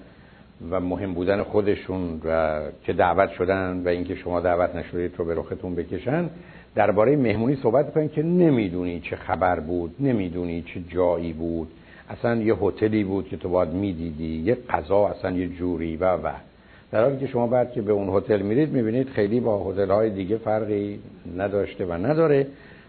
و مهم بودن خودشون و که دعوت شدن و اینکه شما دعوت نشدید رو به رختون بکشن. درباره مهمونی صحبت کنید که نمی‌دونی چه خبر بود نمی‌دونی چه جایی بود. اصلا یه هتلی بود که تو باید می‌دیدی یه غذا اصلا یه جوری و و. در حالی که شما بعد که به اون هتل میرید می‌بینید خیلی با هتل های دیگه فرقی نداشته و نداره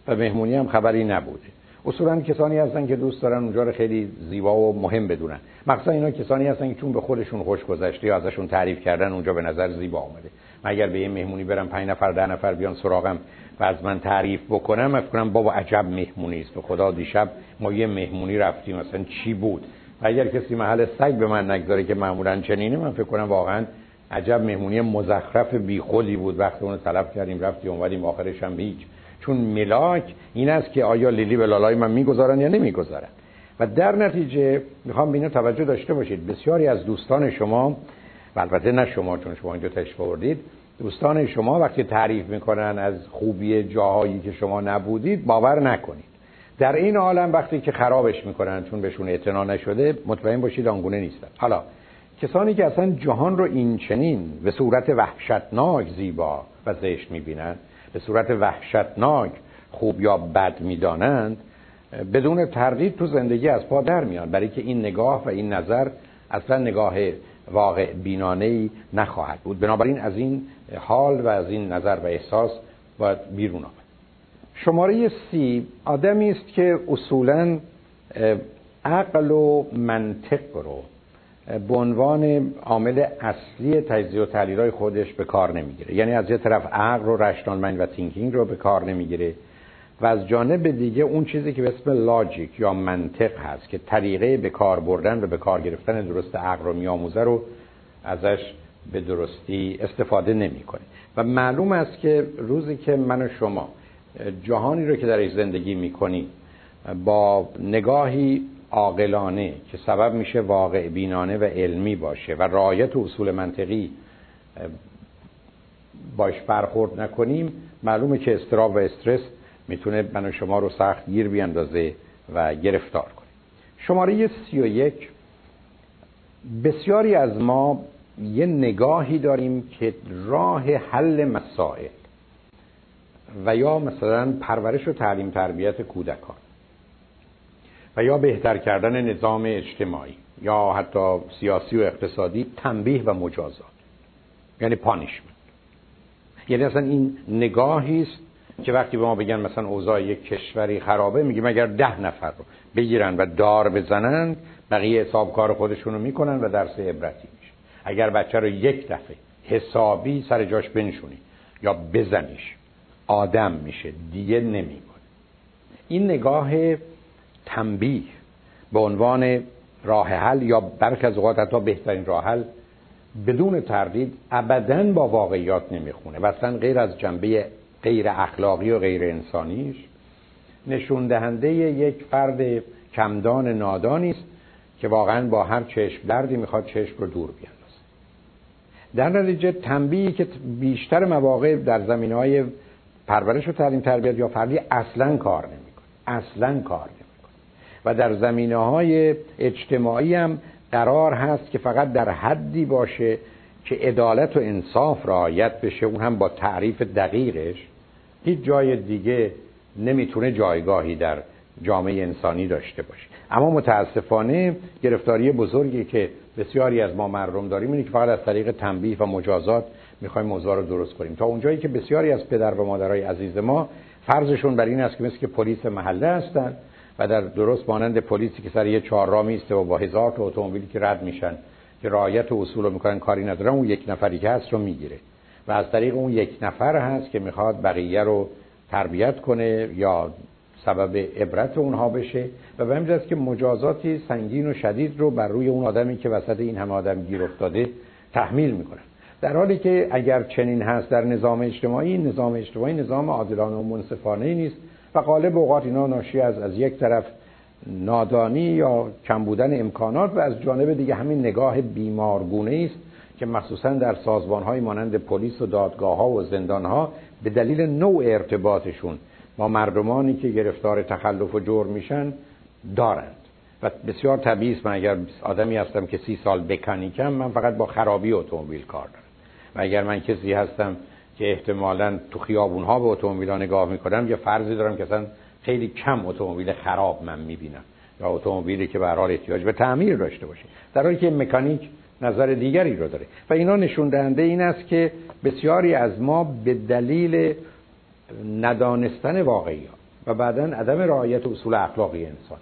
و مهمونی هم خبری نبوده اصولا کسانی هستن که دوست دارن اونجا رو خیلی زیبا و مهم بدونن. مخصوصا اینا کسانی هستن که چون به خودشون خوش گذشته یا ازشون تعریف کردن اونجا به نظر زیبا آمده من اگر به یه مهمونی برم پنج نفر ده نفر بیان سراغم و از من تعریف بکنم من کنم بابا عجب مهمونی است. به خدا دیشب ما یه مهمونی رفتیم مثلا چی بود؟ و اگر کسی محل سگ به من نگذاره که معمولا چنینه من فکر کنم واقعا عجب مهمونی مزخرف بیخودی بود. وقتی اون طلب کردیم رفتیم اومدیم آخرش هم هیچ. چون ملاک این است که آیا لیلی به لالای من می‌گذارن یا نمی‌گذارن. و در نتیجه می‌خوام به توجه داشته باشید. بسیاری از دوستان شما و البته نه شما چون شما اینجا تشریف آوردید دوستان شما وقتی تعریف می‌کنن از خوبی جاهایی که شما نبودید باور نکنید. در این عالم وقتی که خرابش می‌کنن چون بهشون اعتنا نشده مطمئن باشید آنگونه نیستن. حالا کسانی که اصلا جهان رو این چنین به صورت وحشتناک زیبا و زشت می‌بینند به صورت وحشتناک خوب یا بد می‌دانند بدون تردید تو زندگی از پا در میان. برای که این نگاه و این نظر اصلا نگاه واقع بینانه ای نخواهد بود. بنابراین از این حال و از این نظر و احساس باید بیرون آمد. شماره سی آدمی است که اصولا عقل و منطق رو به عنوان عامل اصلی تجزیه و تحلیل خودش به کار نمی‌گیره. یعنی از یه طرف عقل و رشنال و تینکینگ رو به کار نمی‌گیره. و از جانب دیگه اون چیزی که به اسم لاجیک یا منطق هست که طریقه به کار بردن و به کار گرفتن درست عقل رو میآموزه رو ازش به درستی استفاده نمی‌کنه. و معلوم است که روزی که من و شما جهانی رو که درش زندگی می‌کنیم با نگاهی عاقلانه که سبب میشه واقع بینانه و علمی باشه و رعایت اصول منطقی باش برخورد نکنیم معلومه که استراب و استرس می‌تونه من و شما رو سخت گیر بیاندازه و گرفتار کنه. شماره سی و یک بسیاری از ما یه نگاهی داریم که راه حل مسائل و یا مثلا پرورش و تعلیم تربیت کودکان و یا بهتر کردن نظام اجتماعی یا حتی سیاسی و اقتصادی تنبیه و مجازات یعنی پانیشمنت. یعنی اصلا این نگاهی است که وقتی به ما بگن مثلا اوضاع یک کشوری خرابه میگیم اگر ده نفر رو بگیرن و دار بزنن بقیه حساب کار خودشون رو می‌کنن و درس عبرتی میشه. اگر بچه رو یک دفعه حسابی سر جاش بنشونی یا بزنیش آدم میشه دیگه نمی‌کنه این نگاه تنبیه به عنوان راه حل یا برخی از اوقات حتی بهترین راه حل بدون تردید ابدا با واقعیات نمی‌خونه و اصلا غیر از جنبه غیر اخلاقی و غیر انسانیش نشون دهنده یک فرد کمدان نادانی است که واقعا با هر چشم دردی می‌خواد چشم رو دور بیاندازه. در نتیجه تنبیهی که بیشتر مواقع در زمین های پرورش و تعلیم تربیت یا فردی اصلا کار نمی‌کنه. اصلا کار نمی‌کنه. و در زمینه های اجتماعی هم قرار هست که فقط در حدی باشه که عدالت و انصاف رعایت بشه. اون هم با تعریف دقیقش. هیچ جای دیگه نمی‌تونه جایگاهی در جامعه انسانی داشته باشه. اما متاسفانه گرفتاری بزرگی که بسیاری از ما مردم داریم اینه که فقط از طریق تنبیه و مجازات می‌خوایم موضوع رو درست کنیم. تا اونجایی که بسیاری از پدر و مادرای عزیز ما فرضشون بر این است که مثل که پلیس محله هستن و در درست مانند پلیسی که سر یه چهارراه میسته و با هزار تا اتومبیلی که رد میشن که رعایت اصول رو می‌کنن کاری ندارن اون یک نفری که هست رو می‌گیره. و از طریق اون یک نفر هست که می‌خواد بقیه رو تربیت کنه یا سبب عبرت اونها بشه و به همین که مجازاتی سنگین و شدید رو بر روی اون آدمی که وسط این همه آدم گیر افتاده تحمیل می‌کنن. در حالی که اگر چنین هست در نظام اجتماعی نظام اجتماعی نظام عادلانه و منصفانه نیست و غالب اوقات اینا ناشی از از یک طرف نادانی یا کم بودن امکانات و از جانب دیگه همین نگاه بیمارگونه است که مخصوصا در سازمان های مانند پلیس و دادگاه ها و زندان ها به دلیل نوع ارتباطشون با مردمانی که گرفتار تخلف و جرم میشن دارند. و بسیار طبیعی است من اگر آدمی هستم که سی سال بکانیکم من فقط با خرابی اتومبیل کار دارم. و اگر من کسی هستم که احتمالا تو خیابون ها به اتومبیل نگاه می‌کنم یا فرضی دارم که اصلا خیلی کم اتومبیل خراب من می‌بینم. یا اتومبیلی که به حال احتیاج به تعمیر داشته باشه. در حالی که مکانیک نظر دیگری رو داره. و اینا نشون دهنده این است که بسیاری از ما به دلیل ندانستن واقعیات و بعدا عدم رعایت اصول اخلاقی انسان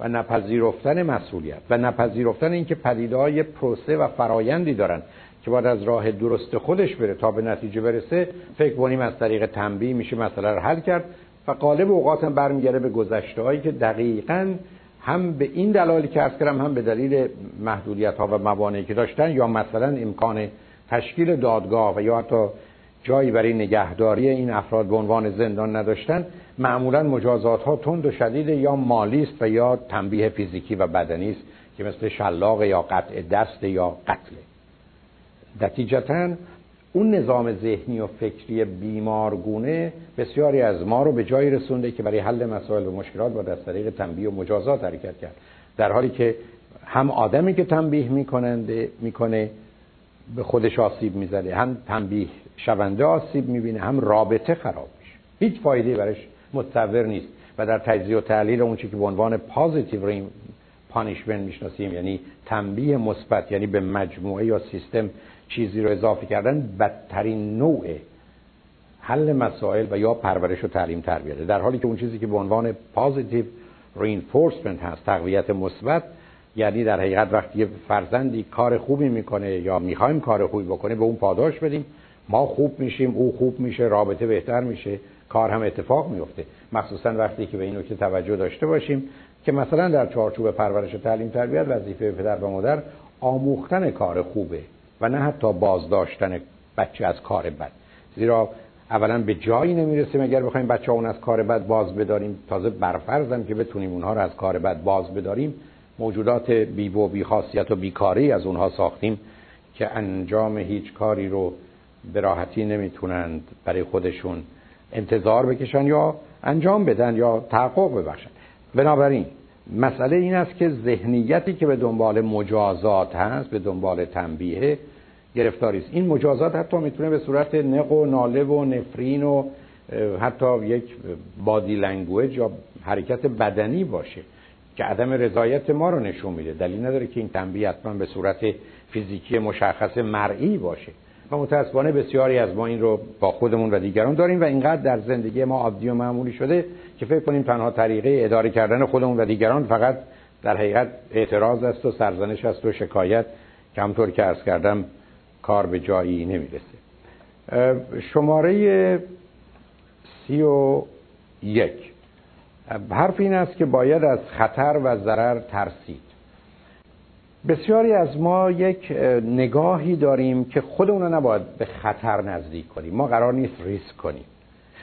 و نپذیرفتن مسئولیت و نپذیرفتن اینکه پدیدهای پروسه و فرایندی دارن که باید از راه درست خودش بره تا به نتیجه برسه فکر کنیم از طریق تنبیه میشه مسئله رو حل کرد و قالب اوقات هم برمیگرده به گذشته هایی که دقیقا هم به این دلایلی که از کردم هم به دلیل محدودیت ها و موانعی که داشتن یا مثلا امکان تشکیل دادگاه و یا حتی جایی برای نگهداری این افراد به عنوان زندان نداشتن معمولا مجازات ها تند و شدید یا مالی است و یا تنبیه فیزیکی و بدنی است که مثل شلاق یا قطع دست یا قتل. نتیجتا اون نظام ذهنی و فکری بیمارگونه بسیاری از ما رو به جایی رسونده که برای حل مسائل و مشکلات با از طریق تنبیه و مجازات حرکت کرد. در حالی که هم آدمی که تنبیه میکننده می‌کنه به خودش آسیب می‌زنه هم تنبیه شونده آسیب می‌بینه هم رابطه خراب میشه. هیچ فایده برش متصور نیست. و در تجزیه و تحلیل اون چی که به عنوان positive punishment می‌شناسیم یعنی تنبیه مثبت یعنی به مجموعه یا سیستم چیزی رو اضافه کردن بدترین نوع حل مسائل و یا پرورش و تعلیم تربیته در حالی که اون چیزی که به عنوان positive reinforcement هست تقویت مثبت یعنی در حقیقت وقتی یه فرزندی کار خوبی می‌کنه یا می‌خوایم کار خوبی بکنه به اون پاداش بدیم. ما خوب میشیم او خوب میشه رابطه بهتر میشه کار هم اتفاق میفته مخصوصا وقتی که به این نکته توجه داشته باشیم که مثلا در چارچوب پرورش تعلیم تربیت وظیفه پدر و مادر آموختن کار خوبه و نه حتی بازداشتن بچه از کار بد. زیرا اولا به جایی نمی‌رسیم اگر بخوایم بچه اون از کار بد باز بداریم. تازه برفرزم که بتونیم اونها رو از کار بد باز بداریم موجودات بی و بی خاصیت و بیکاری از اونها ساختیم که انجام هیچ کاری رو به راحتی نمی‌تونند برای خودشون انتظار بکشن یا انجام بدن یا تحقق ببخشن. بنابراین مسئله این است که ذهنیتی که به دنبال مجازات هست به دنبال تنبیه گرفتاری است. این مجازات حتی می‌تونه به صورت نق و ناله و نفرین و حتی یک body language یا حرکت بدنی باشه که عدم رضایت ما رو نشون میده. دلیل نداره که این تنبیه حتما به صورت فیزیکی مشخص مرئی باشه. و متاسفانه بسیاری از ما این رو با خودمون و دیگران داریم و اینقدر در زندگی ما عادی و معمولی شده که فکر کنیم تنها طریقه اداره کردن خودمون و دیگران فقط در حقیقت اعتراض است و سرزنش است و شکایت. که همطور که ارز کردم کار به جایی نمی‌رسه. شماره سی و یک. حرف این است که باید از خطر و ضرر ترسید. بسیاری از ما یک نگاهی داریم که خودمون رو نباید به خطر نزدیک کنیم. ما قرار نیست ریسک کنیم.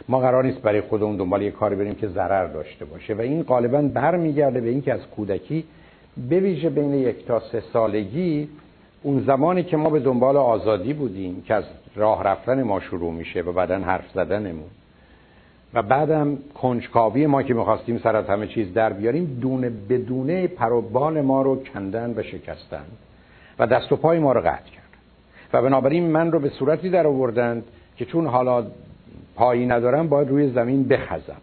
ما قرار نیست برای خودمون دنبال یه کاری بریم که ضرر داشته باشه. و این غالبا برمیگرده به اینکه از کودکی بویژه بین یک تا سه سالگی اون زمانی که ما به دنبال آزادی بودیم که از راه رفتن ما شروع میشه و بعدا حرف زدنمون. و بعدم کنجکاوی ما که می‌خواستیم سر از همه چیز در بیاریم دونه بدونه پروبال ما رو کندن و شکستن و دست و پای ما رو قطع کرد و بنابراین من رو به صورتی در آوردند که چون حالا پایی ندارم باید روی زمین بخزم.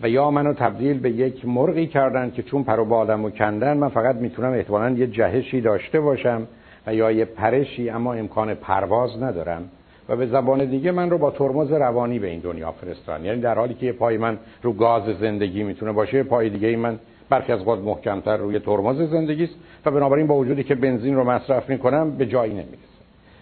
و یا منو تبدیل به یک مرغی کردن که چون پر و بالم و کندن من فقط می‌تونم احتمالا یه جهشی داشته باشم و یا یه پرشی اما امکان پرواز ندارم. و به زبان دیگه من رو با ترمز روانی به این دنیا فرستان یعنی در حالی که یه پای من رو گاز زندگی می‌تونه باشه پای دیگه من برخی از خود محکمتر روی ترمز زندگی است و بنابراین با وجودی که بنزین رو مصرف می‌کنم به جایی نمی‌رسه.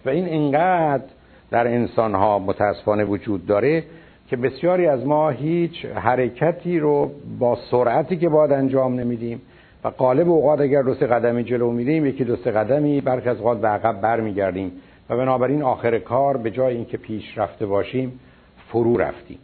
و این انقدر در انسان ها متاسفانه وجود داره که بسیاری از ما هیچ حرکتی رو با سرعتی که باید انجام نمیدیم و قالب اوقات اگر دو سه قدمی جلو میریم یکی دو سه قدمی برخی از اوقات به عقب برمیگردیم. و بنابراین آخر کار به جای اینکه پیش رفته باشیم فرو رفتیم.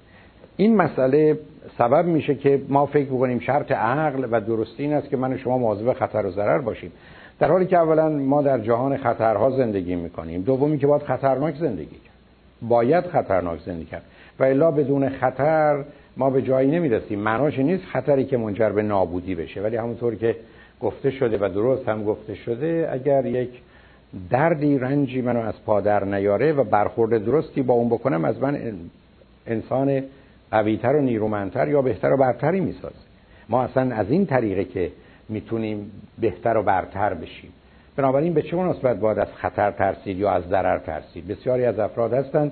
این مسئله سبب میشه که ما فکر بکنیم شرط عقل و درستی این است که من شما مواظب خطر و ضرر باشیم. در حالی که اولا ما در جهان خطرها زندگی می‌کنیم. دومی که باید خطرناک زندگی کرد. باید خطرناک زندگی کرد. و الا بدون خطر ما به جایی نمی‌رسیم. معناش نیست خطری که منجر به نابودی بشه. ولی همونطور که گفته شده و درست هم گفته شده اگر یک دردی رنجی منو از پادر نیاره و برخورد درستی با اون بکنم از من انسان قویتر و نیرومندتر یا بهتر و برتری می‌سازه. ما اصلا از این طریقه که می‌تونیم بهتر و برتر بشیم. بنابراین به چه مناسبت باید از خطر ترسید یا از ضرر ترسید؟ بسیاری از افراد هستند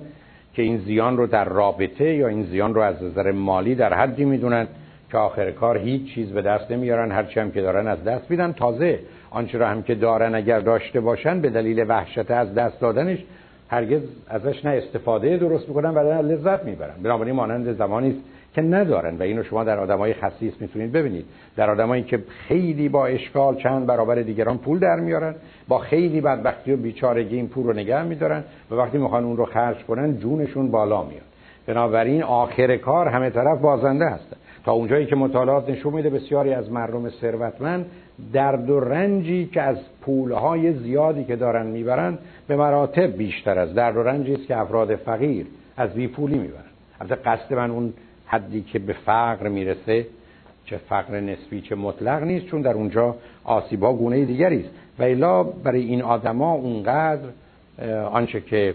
که این زیان رو در رابطه یا این زیان رو از نظر مالی در حدی می‌دونن که آخر کار هیچ چیز به دست نمیارن هرچی هم که دارن از دست میدن. تازه آنچه را هم که دارن اگر داشته باشن به دلیل وحشت از دست دادنش هرگز ازش نه استفاده درست می‌کنن و نه لذت می‌برن. بنابراین مانند زمانی است که ندارن و اینو شما در آدمای خصیص می‌تونید ببینید. در آدمایی که خیلی با اشکال چند برابر دیگران پول در میارن با خیلی بدبختی و بیچارگی این پول رو نگه میدارن و وقتی می‌خوان اون رو خرج کنن جونشون بالا میاد. بنابراین آخر کار همه طرف بازنده هستن. تا اونجایی که مطالعات نشون میده بسیاری از مردم ثروتمند درد و رنجی که از پولهای زیادی که دارن می‌برن به مراتب بیشتر از درد و رنجی است که افراد فقیر از بی پولی می‌برن. البته قصد من اون حدی که به فقر می‌رسه چه فقر نسبی چه مطلق نیست چون در اونجا آسیبا گونه دیگری است. و الا برای این آدما اونقدر آنچه که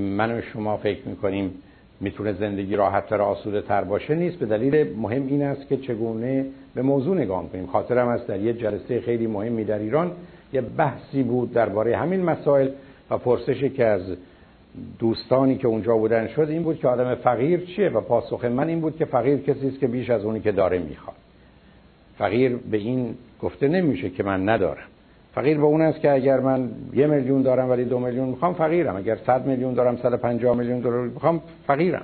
من و شما فکر می‌کنیم می‌تونه زندگی راحتتر آسوده تر باشه نیست. به دلیل مهم این است که چگونه به موضوع نگاه کنیم خاطرم است در یه جلسه خیلی مهمی در ایران یه بحثی بود درباره همین مسائل و پرسشی که از دوستانی که اونجا بودن شد این بود که آدم فقیر چیه و پاسخ من این بود که فقیر کسی است که بیش از اونی که داره می‌خواد. فقیر به این گفته نمیشه که من ندارم. فقیر به اون است که اگر من یه میلیون دارم ولی دو میلیون می‌خوام فقیرم. اگر صد میلیون دارم 150 میلیون دلار می‌خوام فقیرم.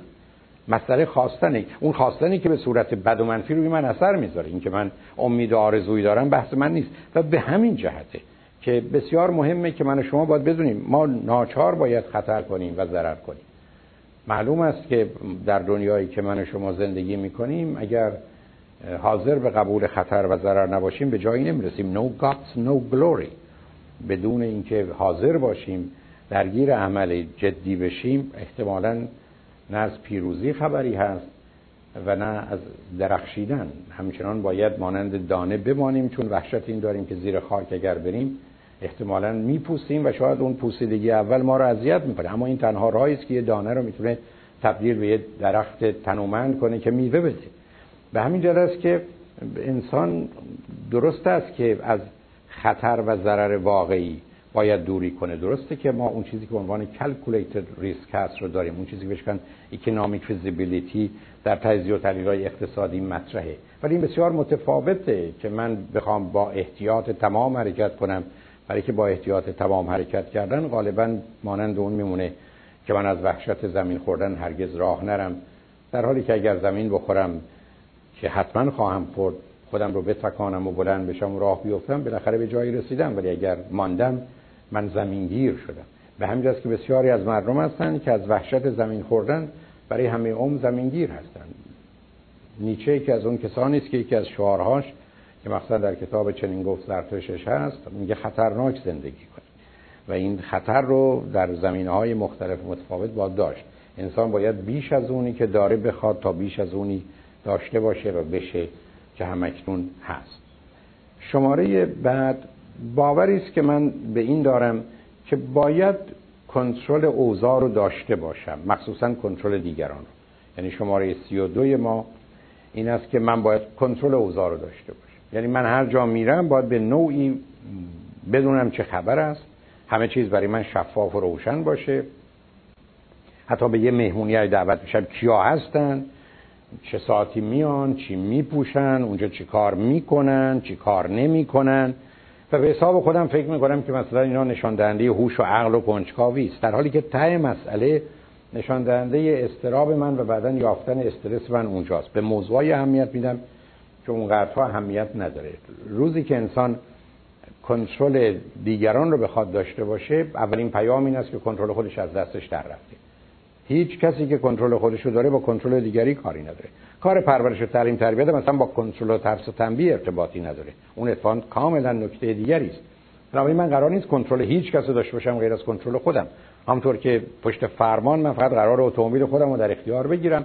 مسئله خواستنه اون خواستنی که به صورت بد و منفی روی من اثر می‌ذاره. این که من امید و آرزویی دارم بحث من نیست. و به همین جهته که بسیار مهمه که من و شما باید بدونیم ما ناچار باید خطر کنیم و ضرر کنیم. معلوم است که در دنیایی که من و شما زندگی می‌کنیم اگر حاضر به قبول خطر و ضرر نباشیم به جایی نمی‌رسیم. No guts no glory. بدون اینکه حاضر باشیم درگیر عمل جدی بشیم احتمالا نه از پیروزی خبری هست و نه از درخشیدن. همچنان باید مانند دانه بمانیم چون وحشت این داریم که زیر خاک اگر بریم احتمالا میپوسیم و شاید اون پوسیدگی اول ما رو اذیت می‌کنه. اما این تنها راهی است که یه دانه رو می‌تونه تبدیل به یه درخت تنومند کنه که میوه بده. به همین جهت است که انسان درست است که از خطر و ضرر واقعی باید دوری کنه. درسته که ما اون چیزی که عنوان calculated risk هست رو داریم. اون چیزی که بهش economic feasibility در تجزیه و تحلیل اقتصادی مطرحه. ولی این بسیار متفاوته که من بخوام با احتیاط تمام حرکت کنم. برای که با احتیاط تمام حرکت کردن غالبا مانند اون میمونه که من از وحشت زمین خوردن هرگز راه نرم. در حالی که اگر زمین بخورم که حتما خواهم خورد. خودم رو بتکانم و بلند بشم و راه بیفتم. بالاخره به جایی رسیدم ولی اگر ماندم من زمینگیر شدم. به همین که بسیاری از مردم هستند که از وحشت زمین خوردن برای همه عمر زمینگیر هستند نیچه که از اون کسانی است که یکی از شعارهاش که مقصد در کتاب چنین گفت زرتشتش هست میگه خطرناک زندگی کنید. و این خطر رو در زمینه های مختلف متفاوت باید داشت انسان باید بیش از اونی که داره بخواد تا بیش از اونی داشته باشه و بشه که همکنون هست. شماره بعد باوری است که من به این دارم که باید کنترل اوضاع رو داشته باشم مخصوصا کنترل دیگران رو. یعنی شماره 32 ما این است که من باید کنترل اوضاع رو داشته باشم. یعنی من هر جا میرم باید به نوعی بدونم چه خبر است همه چیز برای من شفاف و روشن باشه. حتی به یه مهمونی های دعوت میشم کیا هستن؟ چه ساعتی میان چی میپوشن اونجا چی کار می‌کنن چی کار نمی‌کنن. و به حساب خودم فکر می‌کنم که مثلا اینا نشان دهنده هوش و عقل و کنجکاوی است. در حالی که ته مسئله نشان دهنده استراب من و بعدا یافتن استرس من اونجاست. به موضوعی اهمیت میدم که اونقدرها اهمیت نداره. روزی که انسان کنترل دیگران رو بخواد داشته باشه اولین پیام این است که کنترل خودش از دستش در رفته. هیچ کسی که کنترل خودش رو داره با کنترل دیگری کاری نداره. کار پرورش و تعلیم تربیت مثلا با کنترل و ترس و تنبیه ارتباطی نداره. اون اتفاقا کاملا نکته دیگری است. بنابراین من قرار نیست کنترل هیچ کس داشته باشم غیر از کنترل خودم. همطور که پشت فرمان من فقط قرار اتومبیل خودم رو در اختیار بگیرم.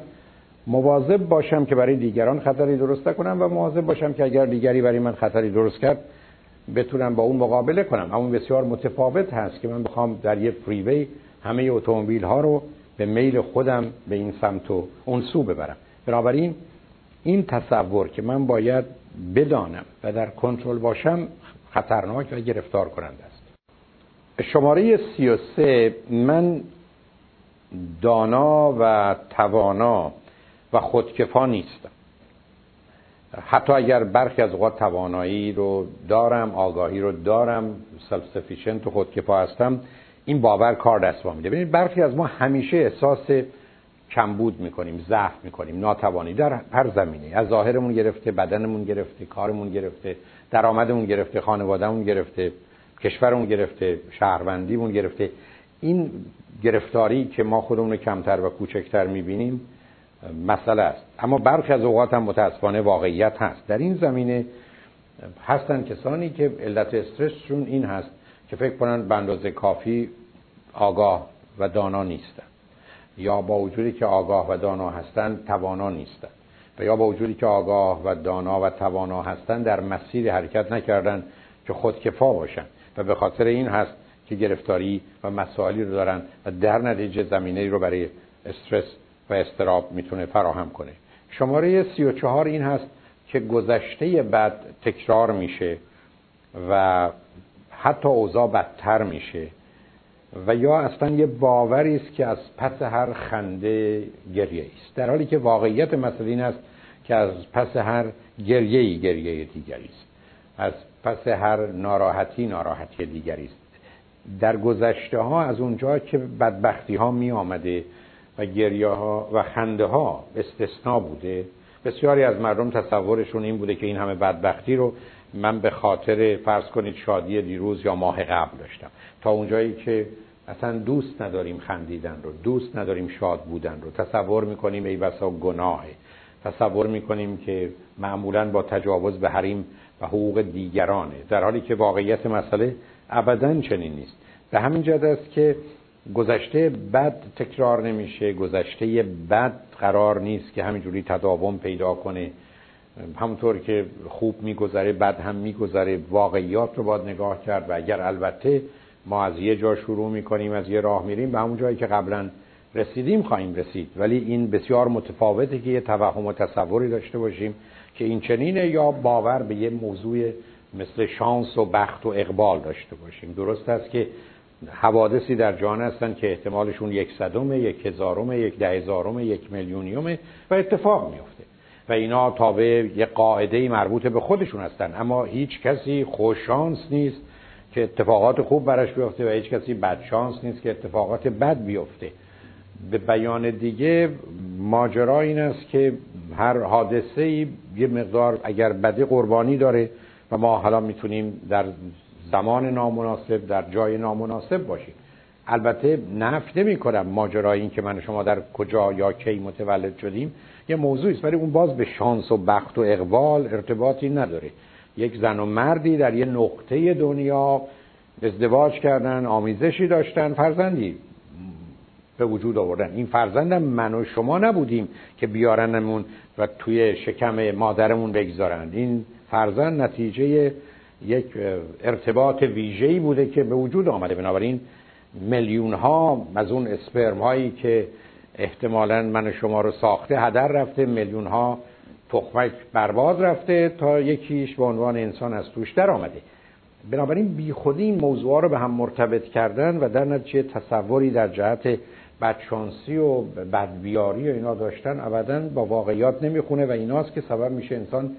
مواظب باشم که برای دیگران خطری درست نکنم و مواظب باشم که اگر دیگری برای من خطری درست کرد بتونم با اون مقابله کنم. اما بسیار متفاوت هست که من بخوام در یه فریوی همه اتومبیل ها رو به میل خودم به این سمت و اون سو ببرم. بنابراین این تصور که من باید بدانم و در کنترل باشم خطرناک و گرفتار کننده است. شماره 33 من دانا و توانا و خودکفا نیستم. حتی اگر برخی از اوقات توانایی رو دارم آگاهی رو دارم سلف و خودکفا هستم این باور کار دست میده. ببینید برخی از ما همیشه احساس کمبود می‌کنیم ضعف می‌کنیم ناتوانی در هر زمینه. از ظاهرمون گرفته بدنمون گرفته کارمون گرفته درآمدمون گرفته خانوادهمون گرفته کشورمون گرفته شهروندیمون گرفته. این گرفتاری که ما خودمون کمتر و کوچکتر می‌بینیم مسئله است. اما برخی از اوقات هم متاسفانه واقعیت هست. در این زمینه هستن کسانی که علت استرسشون این هست که فکر کنن به اندازه کافی آگاه و دانا نیستن. یا با وجودی که آگاه و دانا هستند توانا نیستن. و یا با وجودی که آگاه و دانا و توانا هستند در مسیر حرکت نکردن که خودکفا باشن. و به خاطر این هست که گرفتاری و مسائلی رو دارن و در نتیجه زمینه رو برای استرس و استراب می‌تونه فراهم کنه. شماره 34 این هست که گذشته بد تکرار میشه و حتی اوضاع بدتر میشه. و یا اصلا یه باوری است که از پس هر خنده گریه است. در حالی که واقعیت مسئله این است که از پس هر گریه گریه دیگری است. از پس هر ناراحتی ناراحتی دیگری است. در گذشته ها از اونجا که بدبختی ها می آمده و گریه ها و خنده ها استثناء بوده بسیاری از مردم تصورشون این بوده که این همه بدبختی رو من به خاطر فرض کنید شادی دیروز یا ماه قبل داشتم. تا اونجایی که اصلا دوست نداریم خندیدن رو دوست نداریم شاد بودن رو. تصور می‌کنیم ای بسا گناهه تصور می‌کنیم که معمولا با تجاوز به حریم و حقوق دیگرانه. در حالی که واقعیت مسئله ابدا چنین نیست. به همین جهت است که گذشته بد تکرار نمیشه گذشته بد قرار نیست که همینجوری تداوم پیدا کنه. همونطور که خوب میگذره بد هم میگذره واقعیات رو باید نگاه کرد. و اگر البته ما از یه جا شروع می‌کنیم از یه راه میریم به همون جایی که قبلا رسیدیم خواهیم رسید. ولی این بسیار متفاوته که یه توهم و تصوری داشته باشیم که این چنینه یا باور به یه موضوع مثل شانس و بخت و اقبال داشته باشیم. درست است که حوادثی در جهان هستن که احتمالشون یک صدم یک هزارم یک ده هزارم یک میلیونیومه و اتفاق میفته و اینا تابع یه قاعده مربوط به خودشون هستن. اما هیچ کسی خوششانس نیست که اتفاقات خوب براش بیفته و هیچ کسی بدشانس نیست که اتفاقات بد بیفته. به بیان دیگه ماجرا این است که هر حادثه یه مقدار اگر بدی قربانی داره و ما حالا می‌تونیم در زمان نامناسب در جای نامناسب باشیم. البته نفت نمی کنم ماجرا این که من شما در کجا یا کی متولد شدیم. یه موضوعی است ولی اون باز به شانس و بخت و اقبال ارتباطی نداره. یک زن و مردی در یه نقطه دنیا ازدواج کردن آمیزشی داشتن فرزندی به وجود آوردن. این فرزندم من و شما نبودیم که بیارنمون و توی شکم مادرمون بگذارن. این فرزند نتیجه یک ارتباط ویژه‌ای بوده که به وجود آمده. بنابراین میلیون ها از اون اسپرم هایی که احتمالا من شما رو ساخته هدر رفته میلیون ها تخمک برباد رفته تا یکیش به عنوان انسان از توش در آمده. بنابراین بیخودی این موضوع رو به هم مرتبط کردن و در نتیجه تصوری در جهت بدشانسی و بدبیاری و اینا داشتن ابدا با واقعیات نمی‌خونه و ایناست که سبب میشه انسان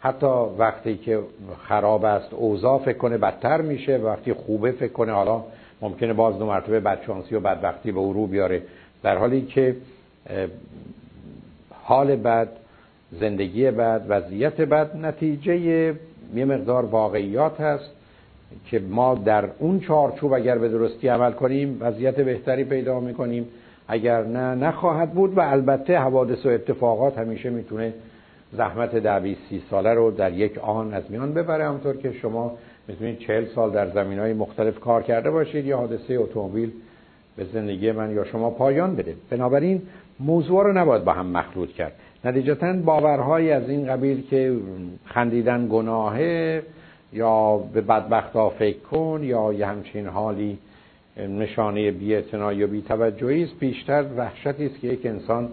حتی وقتی که خراب است اوضاع فکر کنه بدتر میشه وقتی خوبه فکر کنه حالا ممکنه باز دو مرتبه بدشانسی و بدبختی به او بیاره. در حالی که حال بد زندگی بد وضعیت بد نتیجه یه مقدار واقعیات هست که ما در اون چارچوب اگر به درستی عمل کنیم وضعیت بهتری پیدا می‌کنیم. اگر نه نخواهد بود و البته حوادث و اتفاقات همیشه می‌تونه زحمت ده سی ساله رو در یک آن از میان ببره. همونطور که شما می‌تونید چهل سال در زمین های مختلف کار کرده باشید یا حادثه اتومبیل به زندگی من یا شما پایان بده بنابراین موضوع رو نباید با هم مخلوط کرد. نتیجتا باورهایی از این قبیل که خندیدن گناهه یا به بدبخت ها فکر کن یا یه همچین حالی نشانه بی یا بی توجهی است بیشتر وحشتی است که یک انسان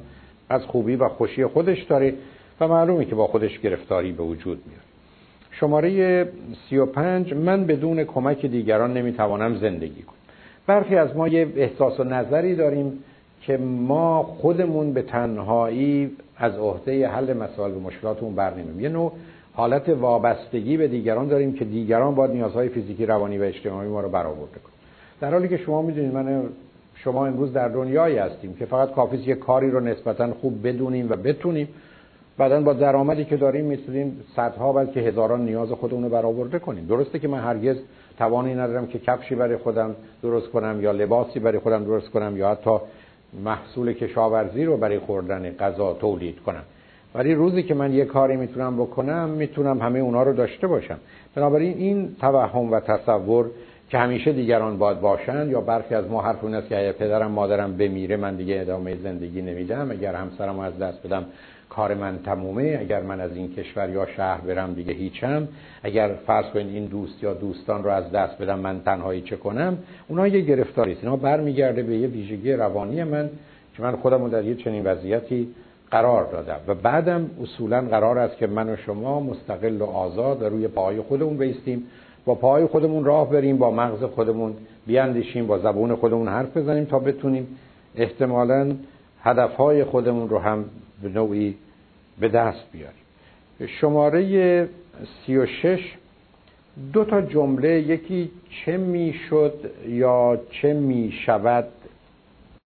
از خوبی و خوشی خودش داره و معلومه که با خودش گرفتاری به وجود میاد. شماره 35 من بدون کمک دیگران نمی‌توانم زندگی کنم. برخی از ما یه احساس و نظری داریم که ما خودمون به تنهایی از عهده حل مسائل و مشکلاتمون برنمیمیم یه نوع حالت وابستگی به دیگران داریم که دیگران باید نیازهای فیزیکی روانی و اجتماعی ما رو برآورده کنن. در حالی که شما می‌دونید من شما امروز در دنیایی هستیم که فقط کافی یک کاری رو نسبتا خوب بدونیم و بتونیم بعدا با درآمدی که داریم می‌تونیم صدها بلکه هزاران نیاز خودمون رو برآورده کنیم. درسته که من هرگز توانی ندارم که کفشی برای خودم درست کنم یا لباسی برای خودم درست کنم یا حتی محصول کشاورزی رو برای خوردن غذا تولید کنم. ولی روزی که من یه کاری می‌تونم بکنم می‌تونم همه اونا رو داشته باشم. بنابراین این توهم و تصور که همیشه دیگران باید باشن یا برخی از ما حرف است که اگر پدرم مادرم بمیره من دیگه ادامه زندگی نمیدم. اگر همسرم از دست بدم کار من تمومه اگر من از این کشور یا شهر برم دیگه هیچم. اگر فرض کنید این دوست یا دوستان رو از دست بدم من تنهایی چه کنم؟ اونا یه گرفتاری است. اینا برمیگرده به یه ویژگی روانی من که من خودم رو در یه چنین وضعیتی قرار دادم. و بعدم اصولا قرار است که من و شما مستقل و آزاد و روی پای خودمون بیستیم. با پای خودمون راه بریم با مغز خودمون بیاندیشیم با زبون خودمون حرف بزنیم تا بتونیم احتمالا هدفهای خودمون رو هم به نوعی به دست بیاریم شماره سی و شش دو تا جمله یکی چه می‌شد یا چه می شود